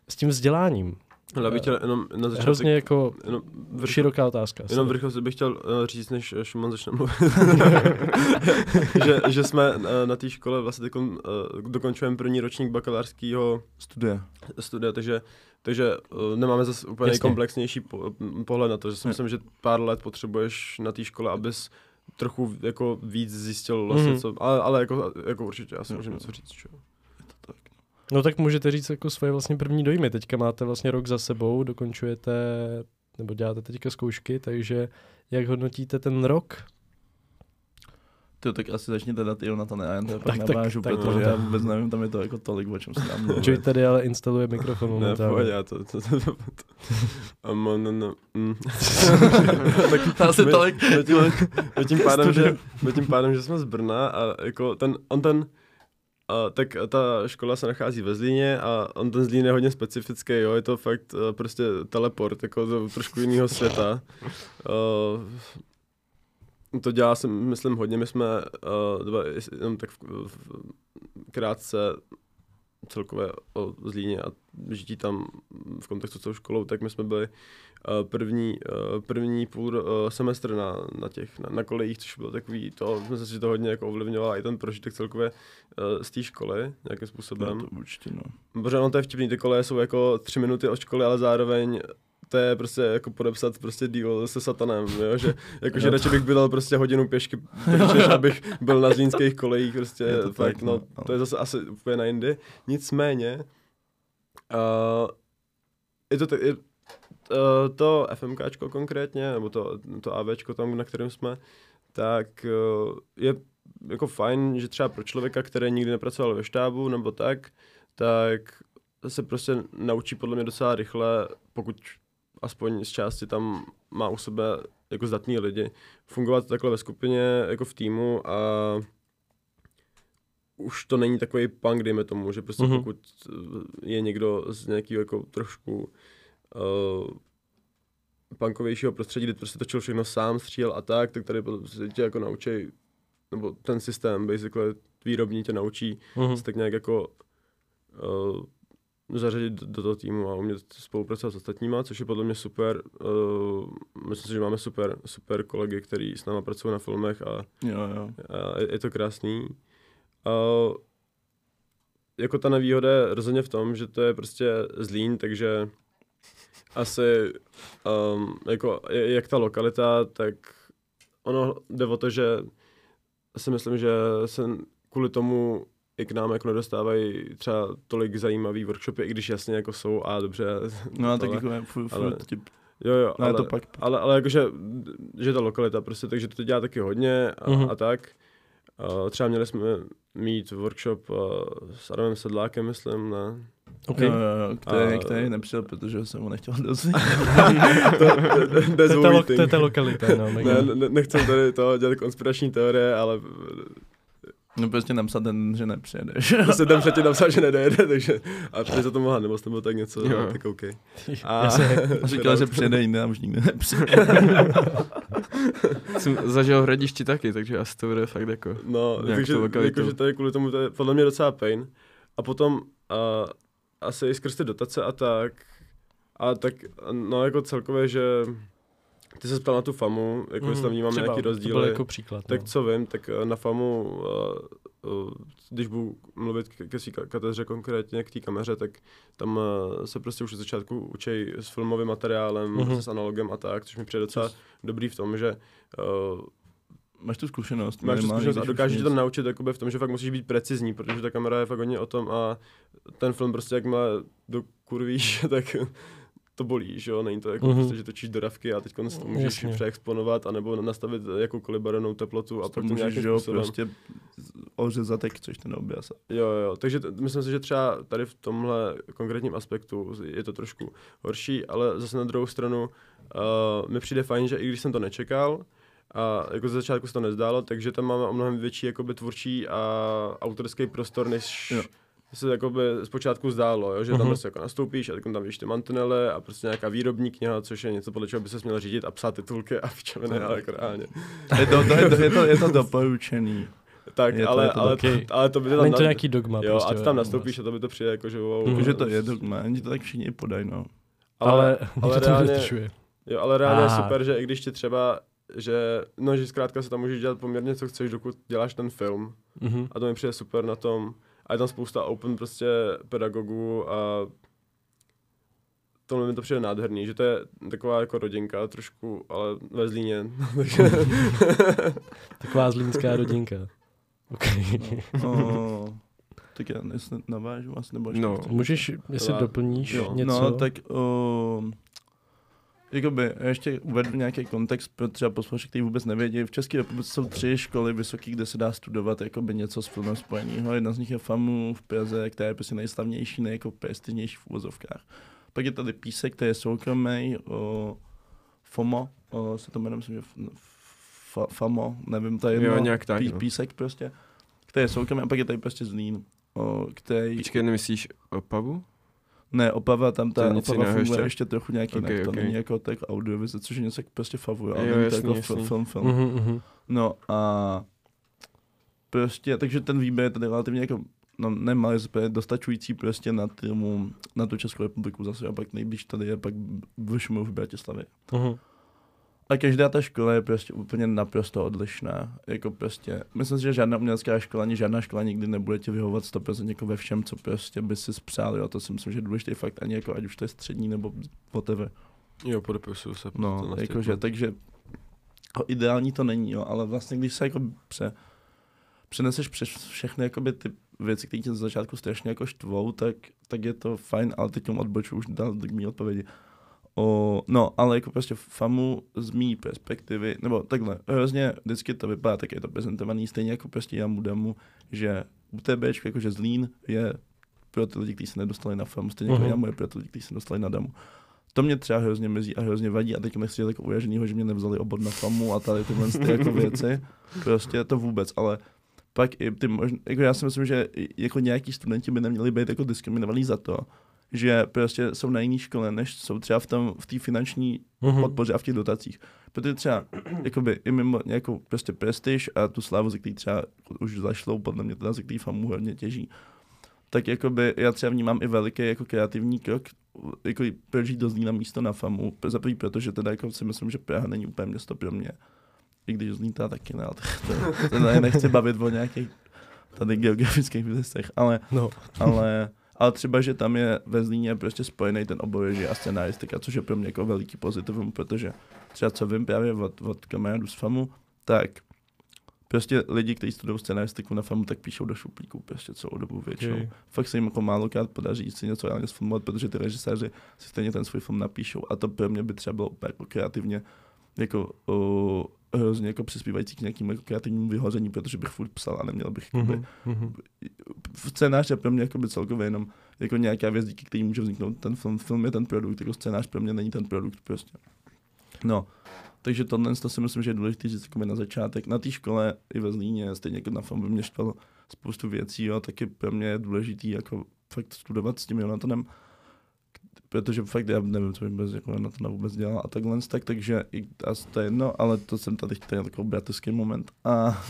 s tím vzděláním. Ale bych chtěl jenom na začátek... Hrozně jako Jenom v široká otázka. Jenom v rychlosti bych chtěl uh, říct, než eh, Šimon začne mluvit, že, že jsme uh, na té škole vlastně uh, dokončujeme první ročník bakalářského Studie. studia, takže, takže uh, nemáme zase úplně Jasně. nejkomplexnější po, m, pohled na to, že si myslím, že pár let potřebuješ na té škole, abys trochu jako víc zjistil vlastně, Mhm. co, ale, ale jako, jako určitě, já si Jo, můžu něco říct. Čo? Tak. No tak můžete říct jako svoje vlastně první dojmy. Teďka máte vlastně rok za sebou, dokončujete nebo děláte teďka zkoušky, takže jak hodnotíte ten rok? To tak asi začněte dát Jonathana, a já to pak Tak, tak, navážu, tak, protože no. já vůbec nevím, tam je to jako tolik, o čem se tam mluví. Joey tady ale instaluje mikrofon Ne, pohodě, já to, to, to, to, to. Um, no, no, mm. tak asi My- tolik, my tím, my tím pádem, že, my tím pádem, že jsme z Brna a jako ten, on ten, a, tak ta škola se nachází ve Zlíně a on ten Zlín je hodně specifický, jo, je to fakt uh, prostě teleport, jako do trošku jiného světa. Uh, to dělá se, myslím, hodně. My jsme uh, dva, jenom tak v, v, krátce celkově o Zlíně a žití tam v kontextu s tou školou, tak my jsme byli uh, první, uh, první půl uh, semestr na, na těch, na, na kolejích, což bylo takový, to, myslím si, že to hodně jako ovlivňovalo i ten prožitek celkově z té školy, nějakým způsobem. No, to určitě, no. Protože ono to je vtipný, ty koleje jsou jako tři minuty od školy, ale zároveň to je prostě jako podepsat prostě deal se satanem, jo? že jakože radši bych bydlel prostě hodinu pěšky, protože abych byl na zlínských kolejích, prostě Je to fakt, tak, no, no. to je zase asi úplně na jindy. Nicméně, uh, je to, je, uh, to FMKčko konkrétně, nebo to, to AVčko tam, na kterém jsme, tak uh, je jako fajn, že třeba pro člověka, který nikdy nepracoval ve štábu nebo tak, tak se prostě naučí podle mě docela rychle, pokud aspoň z části tam má u sebe jako zdatní lidi, fungovat takhle ve skupině, jako v týmu a už to není takový punk, dejme tomu, že prostě Mhm. mm-hmm. pokud eh, je někdo z nějakého jako trošku uh, punkovějšího prostředí, kde prostě točil všechno sám, střílel a tak, tak tady prostě tě jako naučí, nebo ten systém, basically výrobní tě naučí Mhm. se tak nějak jako uh, zařadit do, do toho týmu a umět spolupracovat s ostatníma, což je podle mě super. Uh, myslím si, že máme super, super kolegy, který s náma pracují na filmech a, Jo, jo. a je, je to krásný. Uh, jako ta nevýhoda je rozhodně v tom, že to je prostě zlín, takže asi um, jako jak ta lokalita, tak ono jde o to, že si myslím, že se kvůli tomu i k nám jako nedostávají třeba tolik zajímavý workshopy, i když jasně jako jsou a dobře. No a tak ale- jako furt, ale- Jo, jo, no, ale, to pak, ale, ale jakože, že ta lokalita prostě, takže to dělá taky hodně a, Mhm. a tak. Uh, třeba měli jsme mít workshop uh, s Adamem Sedlákem, myslím, ne? Okay. jo, jo, jo, který, A- který nepřijel, protože jsem ho nechtěl dozvědět. to, To je ta lo- to je ta lokalita, no. ne, ne, nechcem tady to dělat konspirační teorie, ale No prostě napsat ten, že nepřijedeš. se tam předtím napsal, že nedojede, takže a ty za to mohla nebo nebo tak něco, Jo. tak OK. Já se, A říkal, že přijede jiný a už nikdy nepřijede. Jsem zažil v Hradišti taky, takže asi to bude fakt jako... No, takže, jakože tady kvůli tomu to je podle mě docela pain. A potom uh, asi i skrz ty dotace a tak, a tak, no jako celkově, že ty se ptal na tu famu, jako jestli tam vnímám Mhm. Třeba, nějaký To byl rozdíly. jako příklad. Tak no. co vím, tak eh, na FAMu, uh, uh, když budu mluvit ke, své katedře konkrétně, k té kameře, tak tam se prostě už od začátku učí s filmovým materiálem, Mhm. mm-hmm. s analogem a tak, což mi přijde docela dobrý v tom, že Máš tu zkušenost. máš tu zkušenost a dokážeš nic. to naučit jakoby v tom, že fakt musíš být precizní, protože ta kamera je fakt hodně o tom a ten film prostě jakmile do kurvíš, tak to bolí, že jo, není to jako Mhm. mm-hmm. prostě, že točíš do ravky a teď to můžeš Jasně. přeexponovat, anebo nastavit jakoukoliv barevnou teplotu a to pak to můžeš, nějakým jo, způsobem. prostě ořezat, tak chceš ten objas. Jo, jo, takže t- myslím si, že třeba tady v tomhle konkrétním aspektu je to trošku horší, ale zase na druhou stranu uh, mi přijde fajn, že i když jsem to nečekal, a jako ze začátku se to nezdálo, takže tam máme o mnohem větší jakoby tvůrčí a autorský prostor, než Jo. Se jakoby zpočátku zdálo, jo? že tam Mhm. prostě jako nastoupíš a tak tam víš ty mantinely a prostě nějaká výrobní kniha, což je něco, podle čeho by se měl řídit a psát titulky a pičoviny, ale jako reálně. Je to, to, je, to, je, to, je to doporučený. Tak, Je to- ale, je to ale, taky- ale to by to tam... Není to nějaký dogma. Jo, prostě, a ty tam nastoupíš a to by to přijde jako, že wow. Mhm. Takže to je dogma, oni to tak všichni podají, no. Ale, ale, ale ale to reálně-. Jo, ale reálně je super, že i když ti třeba, že, no, že zkrátka se tam můžeš dělat poměrně co chceš, dokud děláš ten film. Mhm. A to mi přijde super na tom. A je tam spousta open prostě pedagogů a tohle mi to přijde nádherný, že to je taková jako rodinka trošku, ale ve Zlíně. Taková zlínská rodinka. Okay. O, tak já navážu asi, nebo No. Můžeš, jestli doplníš Jo. něco? No, tak o, jakoby, já ještě uvedu nějaký kontext pro třeba posluchače, kteří vůbec nevědí. V České republice jsou tři školy vysoké, kde se dá studovat jakoby něco s filmem spojeného. Jedna z nich je FAMU v Praze, která je prostě nejslavnější, nejako prestižnější v úvozovkách. Pak je tady Písek, který je soukromý, o, FOMO, o, se to jmenuje, myslím, že fa, FAMO, nevím, to je jedno, Jo, nějak tak, pí, no. Písek prostě, který je soukromý, a pak je tady prostě Zlín, o, který... Počkej, nemyslíš o pubu? Ne, Opava, tam ta Opava funguje ještě? ještě? trochu nějak Ok, jinak, to ok. není jako tak audiovize, což je něco prostě favuje, ale Jo, není to jako jasný. film, film. Mhm, mhm. No a prostě, takže ten výběr je tady relativně jako, no nemá je dostačující prostě na, týmu, na tu Českou republiku zase a pak nejblíž tady je pak VŠMU v Bratislavě. Mhm. A každá ta škola je prostě úplně naprosto odlišná. Jako prostě, myslím si, že žádná umělecká škola, ani žádná škola nikdy nebude ti vyhovovat 100% jako ve všem, co prostě by si spřál, jo. To si myslím, že je důležitý fakt, ani jako ať už to je střední nebo whatever. Jo, podepisuju se. No, na jakože, stejku. takže jako ideální to není, jo, ale vlastně když se jako pře, přeneseš přes všechny jakoby ty věci, které tě z začátku strašně jako štvou, tak, tak je to fajn, ale teď tomu odboču už dal k mý odpovědi. O, no, ale jako prostě FAMu z mý perspektivy, nebo takhle, hrozně vždycky to vypadá, tak je to prezentovaný stejně jako prostě Jamu Damu, že UTB, jakože Zlín je pro ty lidi, kteří se nedostali na FAMu, stejně jako Mhm. Jamu je pro ty lidi, kteří se dostali na Damu. To mě třeba hrozně mizí a hrozně vadí a teď nechci jako uraženýho, že mě nevzali obod na FAMu a tady tyhle ty jako věci. Prostě to vůbec, ale pak i ty možná, jako já si myslím, že jako nějaký studenti by neměli být jako diskriminovaní za to, že prostě jsou na jiné škole, než jsou třeba v tom, v té finanční Mhm. podpoře a v těch dotacích. Protože třeba, jakoby, i mimo nějakou prostě prestiž a tu slávu, ze který třeba už zašlou, podle mě teda, ze který famu hodně těží, tak jakoby já třeba vnímám i veliký jako kreativní krok, jako proč jít do Zlína místo na famu, za prvý, protože teda jako si myslím, že Praha není úplně město pro mě. I když Zlín teda taky ne, ale to, to, to ne, nechci bavit o nějakých tady geografických věcech, ale, No. ale, ale třeba, že tam je ve Zlíně prostě spojený ten obor režie a scenaristika, což je pro mě jako veliký pozitivum, protože třeba co vím právě od, od kamarádů z FAMu, tak prostě lidi, kteří studují scenaristiku na FAMu, tak píšou do šuplíku prostě celou dobu většinou. Okay. Fakt se jim jako málokrát podaří si něco reálně sfilmovat, protože ty režiséři si stejně ten svůj film napíšou a to pro mě by třeba bylo úplně jako kreativně jako o, hrozně jako přispívající k nějakému jako kreativnímu vyhoření, protože bych furt psal a neměl bych jakoby, Mhm. Mhm. scénář je pro mě jakoby celkově jenom jako nějaká věc, díky který může vzniknout ten film. Film je ten produkt, jako scénář pro mě není ten produkt prostě. No, takže tohle to si myslím, že je důležité říct jakoby na začátek. Na té škole i ve Zlíně, stejně jako na film by mě štvalo spoustu věcí, jo, taky pro mě je důležitý jako fakt studovat s tím Jonathanem, protože fakt já nevím, co bych bez jako Jonathana vůbec dělal a takhle, tak, takže i asi to je jedno, ale to jsem tady chtěl takový bratrský moment. A,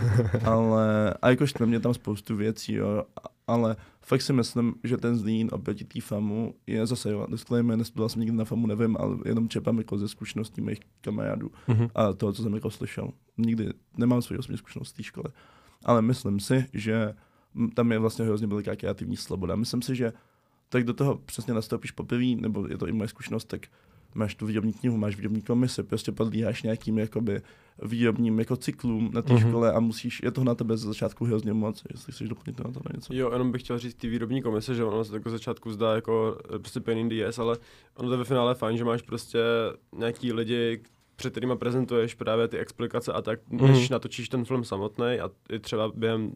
ale, a jakož ve mě tam spoustu věcí, jo, ale fakt si myslím, že ten Zlín oproti té FAMu je zase, jo, disclaimer, nestudoval jsem nikdy na FAMu, nevím, ale jenom čepám jako ze zkušeností mých kamarádů Mhm. a toho, co jsem jako slyšel. Nikdy nemám svůj osobní zkušenost z té školy, ale myslím si, že tam je vlastně hrozně veliká kreativní sloboda. Myslím si, že tak do toho přesně nastoupíš poprvé, nebo je to i moje zkušenost, tak máš tu výrobní knihu, máš výrobní komisi, prostě podlíháš nějakým jakoby výrobním jako cyklům na té Mhm. škole a musíš, je to na tebe ze začátku hrozně moc, jestli chceš doplnit na to něco. Jo, jenom bych chtěl říct ty výrobní komise, že ono se jako začátku zdá jako eh, prostě pain in the ass, ale ono to je ve finále fajn, že máš prostě nějaký lidi, před kterýma prezentuješ právě ty explikace a tak, než Mhm. natočíš ten film samotný a i třeba během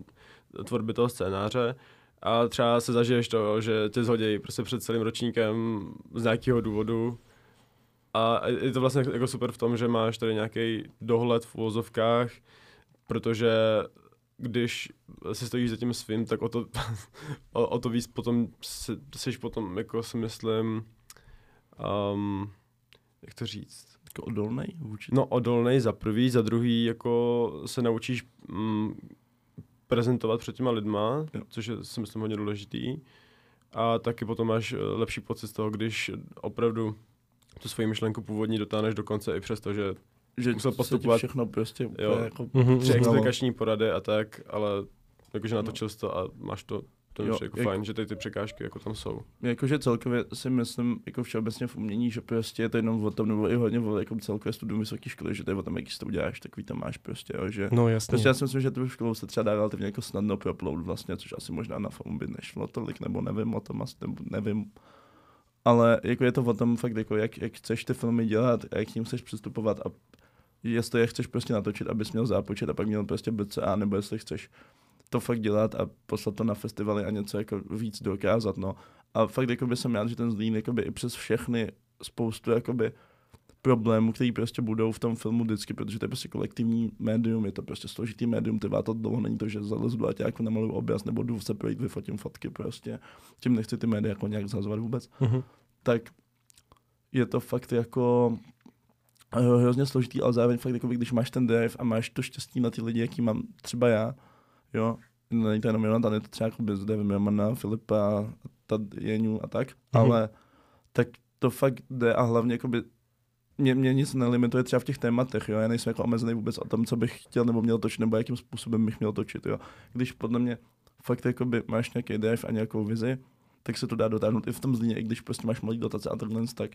tvorby toho scénáře a třeba se zažiješ to, že tě zhodějí prostě před celým ročníkem z nějakého důvodu. A je to vlastně jako super v tom, že máš tady nějaký dohled v uvozovkách, protože když si stojíš za tím svým, tak o to, o, o to víc potom si, jsi potom, jako si myslím, um, jak to říct, Jako odolnej vůči no odolnej za prvý, za druhý jako se naučíš mm, prezentovat před těma lidma, Jo. což je si myslím hodně důležitý. A taky potom máš eh, lepší pocit z toho, když opravdu tu svoji myšlenku původní dotáhneš do konce i přesto, že že musel postupovat- všechno prostě Jo. jako Mhm. tři Znalo. explikační porady a tak, ale jakože natočil jsi to a máš to, to Jo, je jako jak- fajn, že tady ty překážky jako tam jsou. Jakože celkově si myslím, jako všeobecně v umění, že prostě je to jenom o tom, nebo i hodně o jako celkové studium vysoké školy, že to je o tom, jaký si to uděláš, takový tam máš prostě, jo, že No jasně. Prostě já si myslím, že tu školu se třeba dá relativně jako snadno proplout vlastně, což asi možná na FAMu by nešlo tolik, nebo nevím o tom, asi nebo nevím. Ale jako je to o tom fakt, jako jak, jak chceš ty filmy dělat, a jak k ním chceš přistupovat a jestli je chceš prostě natočit, abys měl zápočet a pak měl prostě BCA, nebo jestli chceš to fakt dělat a poslat to na festivaly a něco jako víc dokázat, no. A fakt jako by jsem rád, že ten Zlín jakoby i přes všechny spoustu jakoby problémů, který prostě budou v tom filmu vždycky, protože to je prostě kolektivní médium, je to prostě složitý médium, trvá to dlouho, není to, že zalezu do jako namaluju obraz, nebo jdu se projít, vyfotím fotky prostě. Tím nechci ty média jako nějak zhazovat vůbec. Mhm. Tak je to fakt jako eh, hrozně složitý, ale zároveň fakt, jako když máš ten drive a máš to štěstí na ty lidi, jaký mám třeba já, jo, není to jenom Jonathan, je to třeba jako bez Davy Mermana, Filipa a ta Jeňu a tak, Mhm. ale tak to fakt jde a hlavně jakoby mě, mě nic nelimituje třeba v těch tématech, jo. Já nejsem jako omezený vůbec o tom, co bych chtěl nebo měl točit, nebo jakým způsobem bych měl točit, jo. Když podle mě fakt jakoby máš nějaký drive a nějakou vizi, tak se to dá dotáhnout i v tom zlíně, i když prostě máš malý dotace a takhle, tak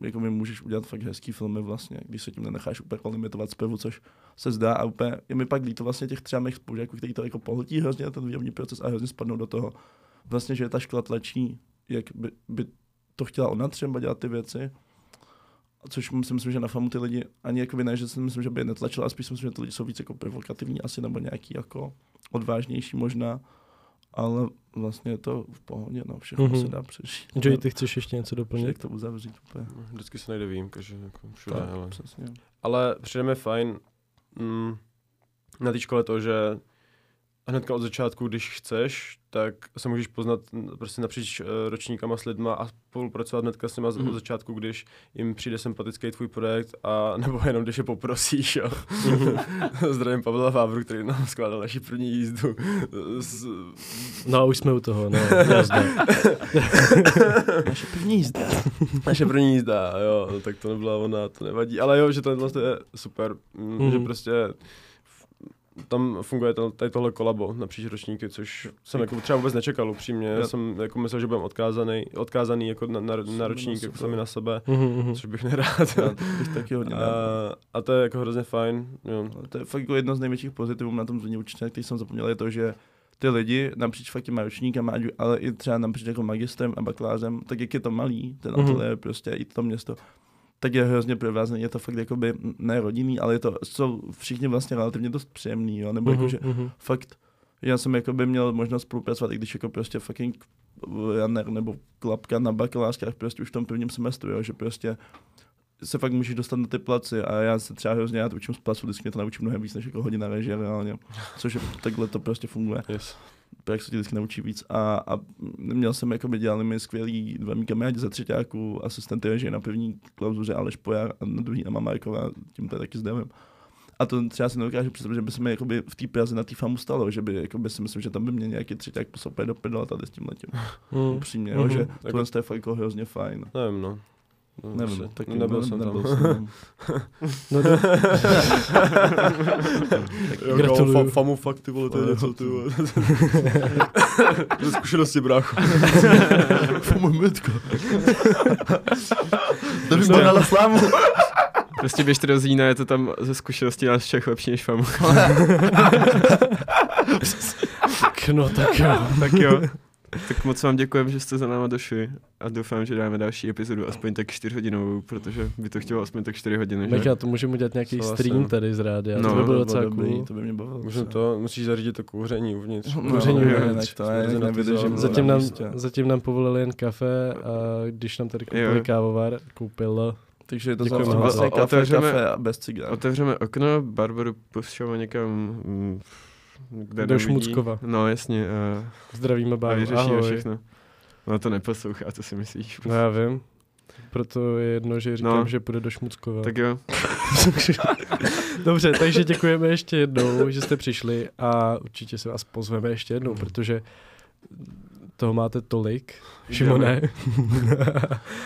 jako mi můžeš udělat fakt hezký filmy vlastně, když se tím nenecháš úplně limitovat zpěvu, což se zdá a úplně, je mi pak líto vlastně těch třeba mých spolužáků, kteří to jako pohltí hrozně ten výrobní proces a hrozně spadnou do toho, vlastně, že ta škola tlačí, jak by, by to chtěla ona třeba dělat ty věci, což si myslím, že na famu ty lidi ani jako ne, že si myslím, že by je netlačila, ale spíš si myslím, že ty lidi jsou víc jako provokativní asi, nebo nějaký jako odvážnější možná, ale vlastně je to v pohodě, no, všechno Mhm. mm-hmm. se dá přežít. Joey, ty chceš ještě něco doplnit? Jak to uzavřít úplně. Vždycky se najde výjimka, že jako všude, Tak, ale. přesně. Ale přijde mi fajn mm, na té škole to, že hnedka od začátku, když chceš, tak se můžeš poznat prostě napříč uh, ročníkama s lidma a spolupracovat hnedka s nima mm. Mhm. od začátku, když jim přijde sympatický tvůj projekt a nebo jenom když je poprosíš, jo. Zdravím Pavla Fávru, který nám skládal naši první jízdu. S, No a už jsme u toho, no. Naše první jízda. naše první jízda, jo, tak to nebyla ona, to nevadí. Ale jo, že tohle to je super, mm, Mhm. že prostě f- tam funguje to, tady tohle kolabo napříč ročníky, což jsem jako třeba vůbec nečekal upřímně. Já jsem jako myslel, že budem odkázaný, odkázaný jako na, na, na Sami ročník, na jako sebe. sami na sebe, Mhm, mhm. což bych nerád. Já bych taky hodně a, rád. a to je jako hrozně fajn. Jo. To je fakt jako jedno z největších pozitivů na tom zvoní určitě, který jsem zapomněl, je to, že ty lidi napříč fakt těma ročníkama, ale i třeba napříč jako magistrem a bakalářem, tak jak je to malý, ten Mhm. ateliér prostě i to město, tak je hrozně provázaný, je to fakt jakoby ne rodinný, ale je to, jsou všichni vlastně relativně dost příjemný, jo, nebo Mhm, jakože mhm. fakt, já jsem jakoby měl možnost spolupracovat, i když jako prostě fucking runner nebo klapka na bakalářkách prostě už v tom prvním semestru, jo, že prostě se fakt můžeš dostat na ty placi a já se třeba hrozně rád učím z placu, vždycky mě to naučím mnohem víc než jako hodina režie reálně, což je, takhle to prostě funguje, Yes. Jak se ti vždycky naučí víc a, a měl jsem, jako by dělali mi skvělý dva mý kamarádi za třetíku, asistenty režie na první klauzuře Aleš Pojar a na druhý Emma Marková, tím to taky zdravím. A to třeba si nedokážu představit, že by se mi jakoby v té Praze na té famu stalo, že by jakoby si myslím, že tam by mě nějaký třetík poslal do prdele tady s tím letím. Mhm. Upřímně, jo, Mhm. že Jako- tohle to je fakt jako hrozně fajn. Nevím, no. No, Nevím, asi. taky nebyl jsem nebyl tam. Jsem tam. No to, Jo, Gratuluju. Fa, famu fakt, ty vole, to je něco, ty vole. Ze zkušenosti, brácho. Můj mitko. To bych byl na slámu. Prostě běžte do Zína, je to tam ze zkušenosti nás všech lepší než famu. no, tak jo. tak jo. Tak moc vám děkujeme, že jste za náma došli a doufám, že dáme další epizodu, aspoň tak 4 hodinovou, protože by to chtělo aspoň tak 4 hodiny. Že? Mega, to můžeme udělat nějaký Souhlasím. stream tady z rádia, No, to by bylo docela dobrý, cool. To by mě bavilo. Můžeme to, musíš zařídit to kouření uvnitř. No, Kouření no, uvnitř. to je, nevydržím. za- Zatím nám, zatím nám povolili jen kafe a když nám tady koupili Jo. kávovar, koupil Takže je to Děkujeme vlastně kafe, Otevřeme- kafe a bez cigár. Otevřeme okno, Barbaru pošleme někam, mm, kde Do. Šmuckova. No jasně, a, zdravíme a Báru, vyřešíme ahoj. všechno. No to neposlouchá, co si myslíš. No já vím. Proto je jedno, že říkám, No. že půjde do Šmuckova. Tak jo, Dobře, takže děkujeme ještě jednou, že jste přišli a určitě se vás pozveme ještě jednou, protože toho máte tolik, Šimone.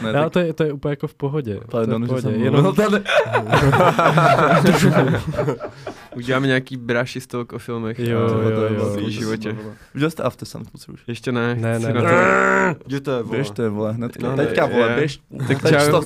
Ne, No, tak to je, to je úplně jako v pohodě. to je Pardon, v že pohodě. jsem Jenom, mluvil tady. uděláme nějaký bráši stalk o filmech. Jo, jo, to je jo. velký v životě. Viděl jste After Sun, už? Ještě ne. Ne, ne, ne. to- Jděte, vole. Běžte, vole, hned. No, Teďka, vole, je. běž. Tak čau.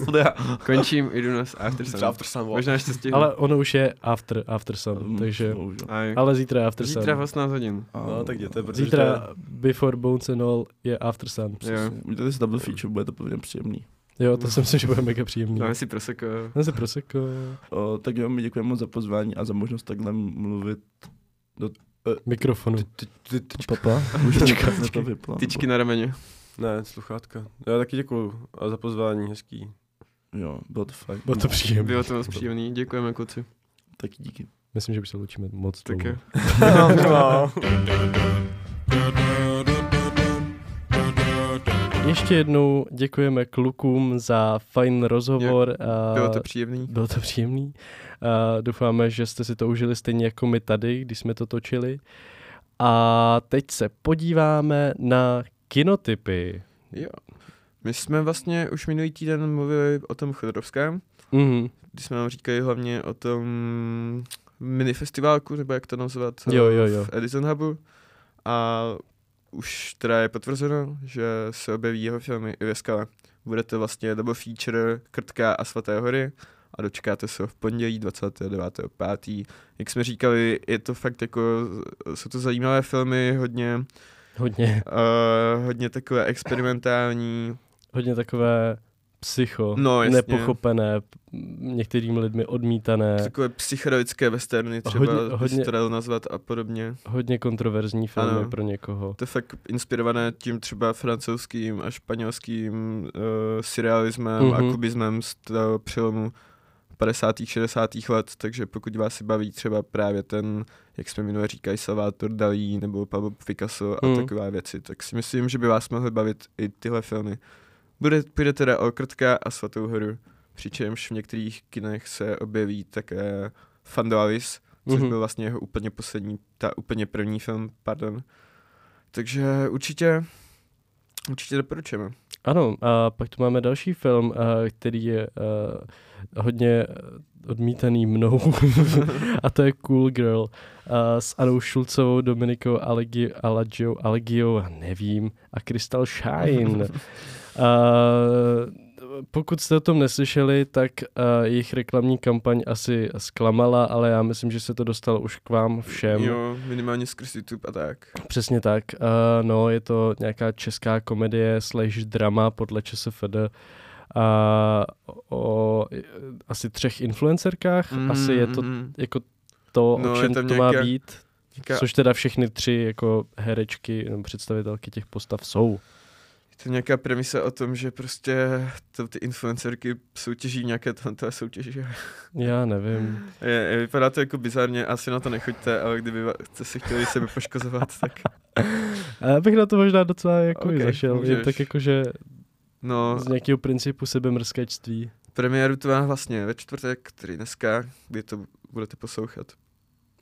Končím, jdu na After Sun. after sun, vole. Možná ještě stihnu. ale ono už je after, after sun, takže... Bohužel. Aj. Ale zítra je after Zítra v sun. 18 hodin. No, tak jděte, protože to Zítra Before Bones and All je after sun. Jo. Udělali si double feature, bude to plně příjemný. Jo, to si myslím, že bude mega příjemný. Dáme si proseko. No se proseko. O, tak jo, my děkujeme moc za pozvání a za možnost takhle mluvit Mikrofonu. Ty, ty, ty, papa. Už to. Tyčky na rameně. ne, sluchátka. Já taky děkuju a za pozvání, hezký. Jo, bylo to fajn. Bylo to příjemné. Bylo to moc příjemný, děkujeme kluci. Taky díky. Myslím, že už se loučíme moc Tak jo. ještě jednou děkujeme klukům za fajn rozhovor. Bylo to příjemný. Bylo to příjemný. Doufáme, že jste si to užili stejně jako my tady, když jsme to točili. A teď se podíváme na kinotypy. Jo. My jsme vlastně už minulý týden mluvili o tom Chodorovském, Mhm. když jsme vám říkali hlavně o tom minifestiválku, nebo jak to nazvat, Jo, jo, jo. v Edison Hubu. A už teda je potvrzeno, že se objeví jeho filmy i ve skale. Bude to vlastně double feature Krtka a Svaté hory a dočkáte se ho v pondělí 29.5. Jak jsme říkali, je to fakt jako, jsou to zajímavé filmy, hodně, Hodně, uh, hodně takové experimentální, hodně takové psycho, No, jasně. nepochopené, některými lidmi odmítané, takové psychedelické westerny třeba, Hodně- hodně, se to nazvat a podobně. hodně kontroverzní filmy Ano. pro někoho. To je fakt inspirované tím třeba francouzským a španělským uh, surrealismem mm-hmm. Mhm. a kubismem z toho přelomu 50. 60. let, takže pokud vás si baví třeba právě ten, jak jsme minule říkali, Salvador Dalí nebo Pablo Picasso a Mhm. takové věci, tak si myslím, že by vás mohly bavit i tyhle filmy. Bude, půjde teda o Krtka a Svatou horu, přičemž v některých kinech se objeví také Fandalis, což Mhm. byl vlastně jeho úplně poslední, ta úplně první film, pardon. Takže určitě, určitě doporučujeme. Ano, a pak tu máme další film, a, který je a, hodně eh, odmítaný mnou a to je Cool Girl s Anou Šulcovou, Dominikou Alagio, Allegio, nevím, a Crystal Shine. a, pokud jste o tom neslyšeli, tak a, jejich reklamní kampaň asi zklamala, ale já myslím, že se to dostalo už k vám všem. Jo, minimálně skrz YouTube a tak. Přesně tak. Uh, no, je to nějaká česká komedie slash drama podle ČSFD a o eh, asi třech influencerkách. Mm, asi je to mm, jako to, No, o čem to má nějaká- být. Nějaká, Což teda všechny tři jako herečky, nebo představitelky těch postav jsou. Je to nějaká premisa o tom, že prostě to, ty influencerky soutěží nějaké talentové soutěže. Já nevím. Je, je, vypadá to jako bizarně, asi na to nechoďte, ale kdyby jste si chtěli sebe poškozovat, tak já bych na to možná docela jako Ok, okay, zašel. Můžeš. tak jako, že no, z nějakého principu sebemrskačství. premiéru to má vlastně ve čtvrtek, který dneska, kdy to budete poslouchat.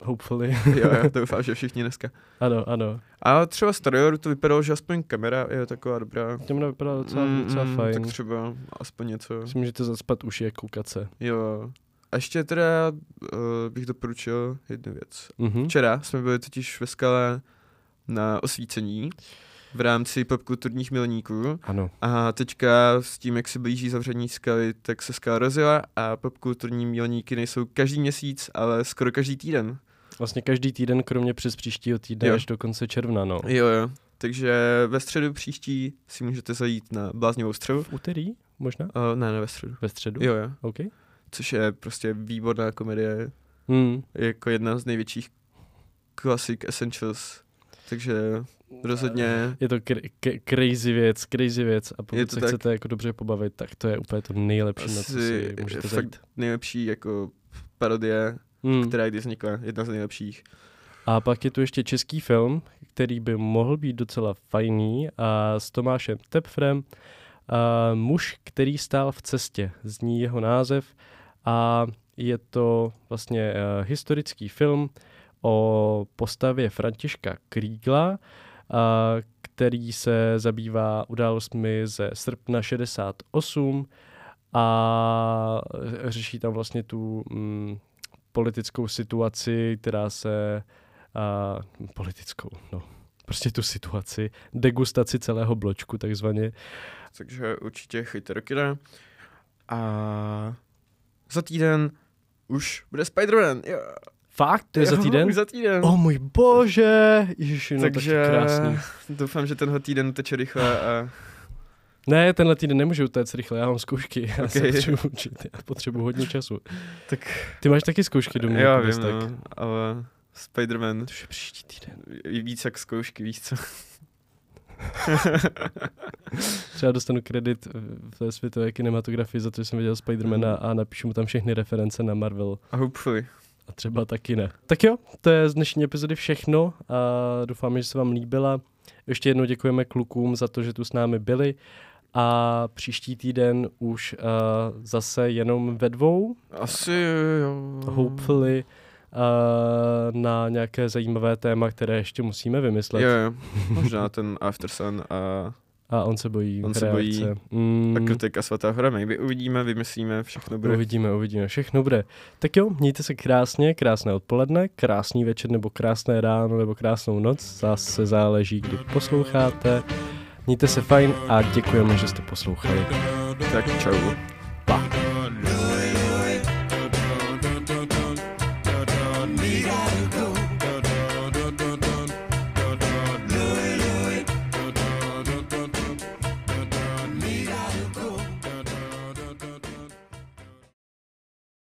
Hopefully. Jo, já doufám, že všichni dneska. ano, ano. A třeba z traileru to vypadalo, že aspoň kamera je taková dobrá. Těm vypadá docela, Mm, docela mm, fajn. Tak třeba aspoň něco. Si můžete zaspat uši a koukat se. Jo. A ještě teda uh, bych doporučil jednu věc. Mhm. Včera jsme byli totiž ve skale na osvícení v rámci popkulturních milníků Ano. a teďka s tím, jak se blíží zavření skaly, tak se skala rozjela a popkulturní milníky nejsou každý měsíc, ale skoro každý týden. Vlastně každý týden, kromě přes příštího týdne Jo. až do konce června, no. Jo, jo. Takže ve středu příští si můžete zajít na Bláznivou střelu. V úterý možná? Uh, ne, ne ve středu. Ve středu? Jo, jo. OK. Což je prostě výborná komedie, Hmm. jako jedna z největších klasik Essentials. Takže rozhodně Je to kr- k- crazy věc, crazy věc a pokud se tak. chcete jako dobře pobavit, tak to je úplně to nejlepší, na co asi si můžete fakt zajít. nejlepší jako parodie, Hmm. která kdy vznikla, jedna z nejlepších. A pak je tu ještě český film, který by mohl být docela fajný a s Tomášem Tepfrem. A muž, který stál v cestě, zní jeho název a je to vlastně uh, historický film o postavě Františka Krígla, a který se zabývá událostmi ze srpna 68 a řeší tam vlastně tu mm, politickou situaci, která se a, politickou, no, prostě tu situaci, degustaci celého bločku takzvaně. Takže určitě chejte do kina. A za týden už bude Spider-Man. Jo. Fakt? To je za Jo, týden? Už za týden. O můj bože! Ježiši, no Takže Takže... krásný. doufám, že tenhle týden teče rychle a Ne, tenhle týden nemůžu utéct rychle, já mám zkoušky, já se Ok. potřebuji učit, já potřebuji hodně času. tak Ty máš taky zkoušky domů? já vím, tak. no, ale Spider-Man To je příští týden. víc jak zkoušky, víš co? Třeba dostanu kredit v světové kinematografii za to, že jsem viděl Spidermana a napíšu mu tam všechny reference na Marvel. A hopefully. A třeba taky ne. Tak jo, to je z dnešní epizody všechno a doufám, že se vám líbila. ještě jednou děkujeme klukům za to, že tu s námi byli a příští týden už uh, zase jenom ve dvou, Asi jo. hopefully, uh, na nějaké zajímavé téma, které ještě musíme vymyslet. Jo, jo. Možná ten After Sun a, A on se bojí On se reakce. bojí. Mm, a kritika svatá hora. Maybe uvidíme, vymyslíme, všechno bude. Uvidíme, uvidíme, všechno bude. Tak jo, mějte se krásně, krásné odpoledne, krásný večer nebo krásné ráno nebo krásnou noc, zase záleží, kdy posloucháte. Mějte se fajn a děkujeme, že jste poslouchali. Tak čau. Pa.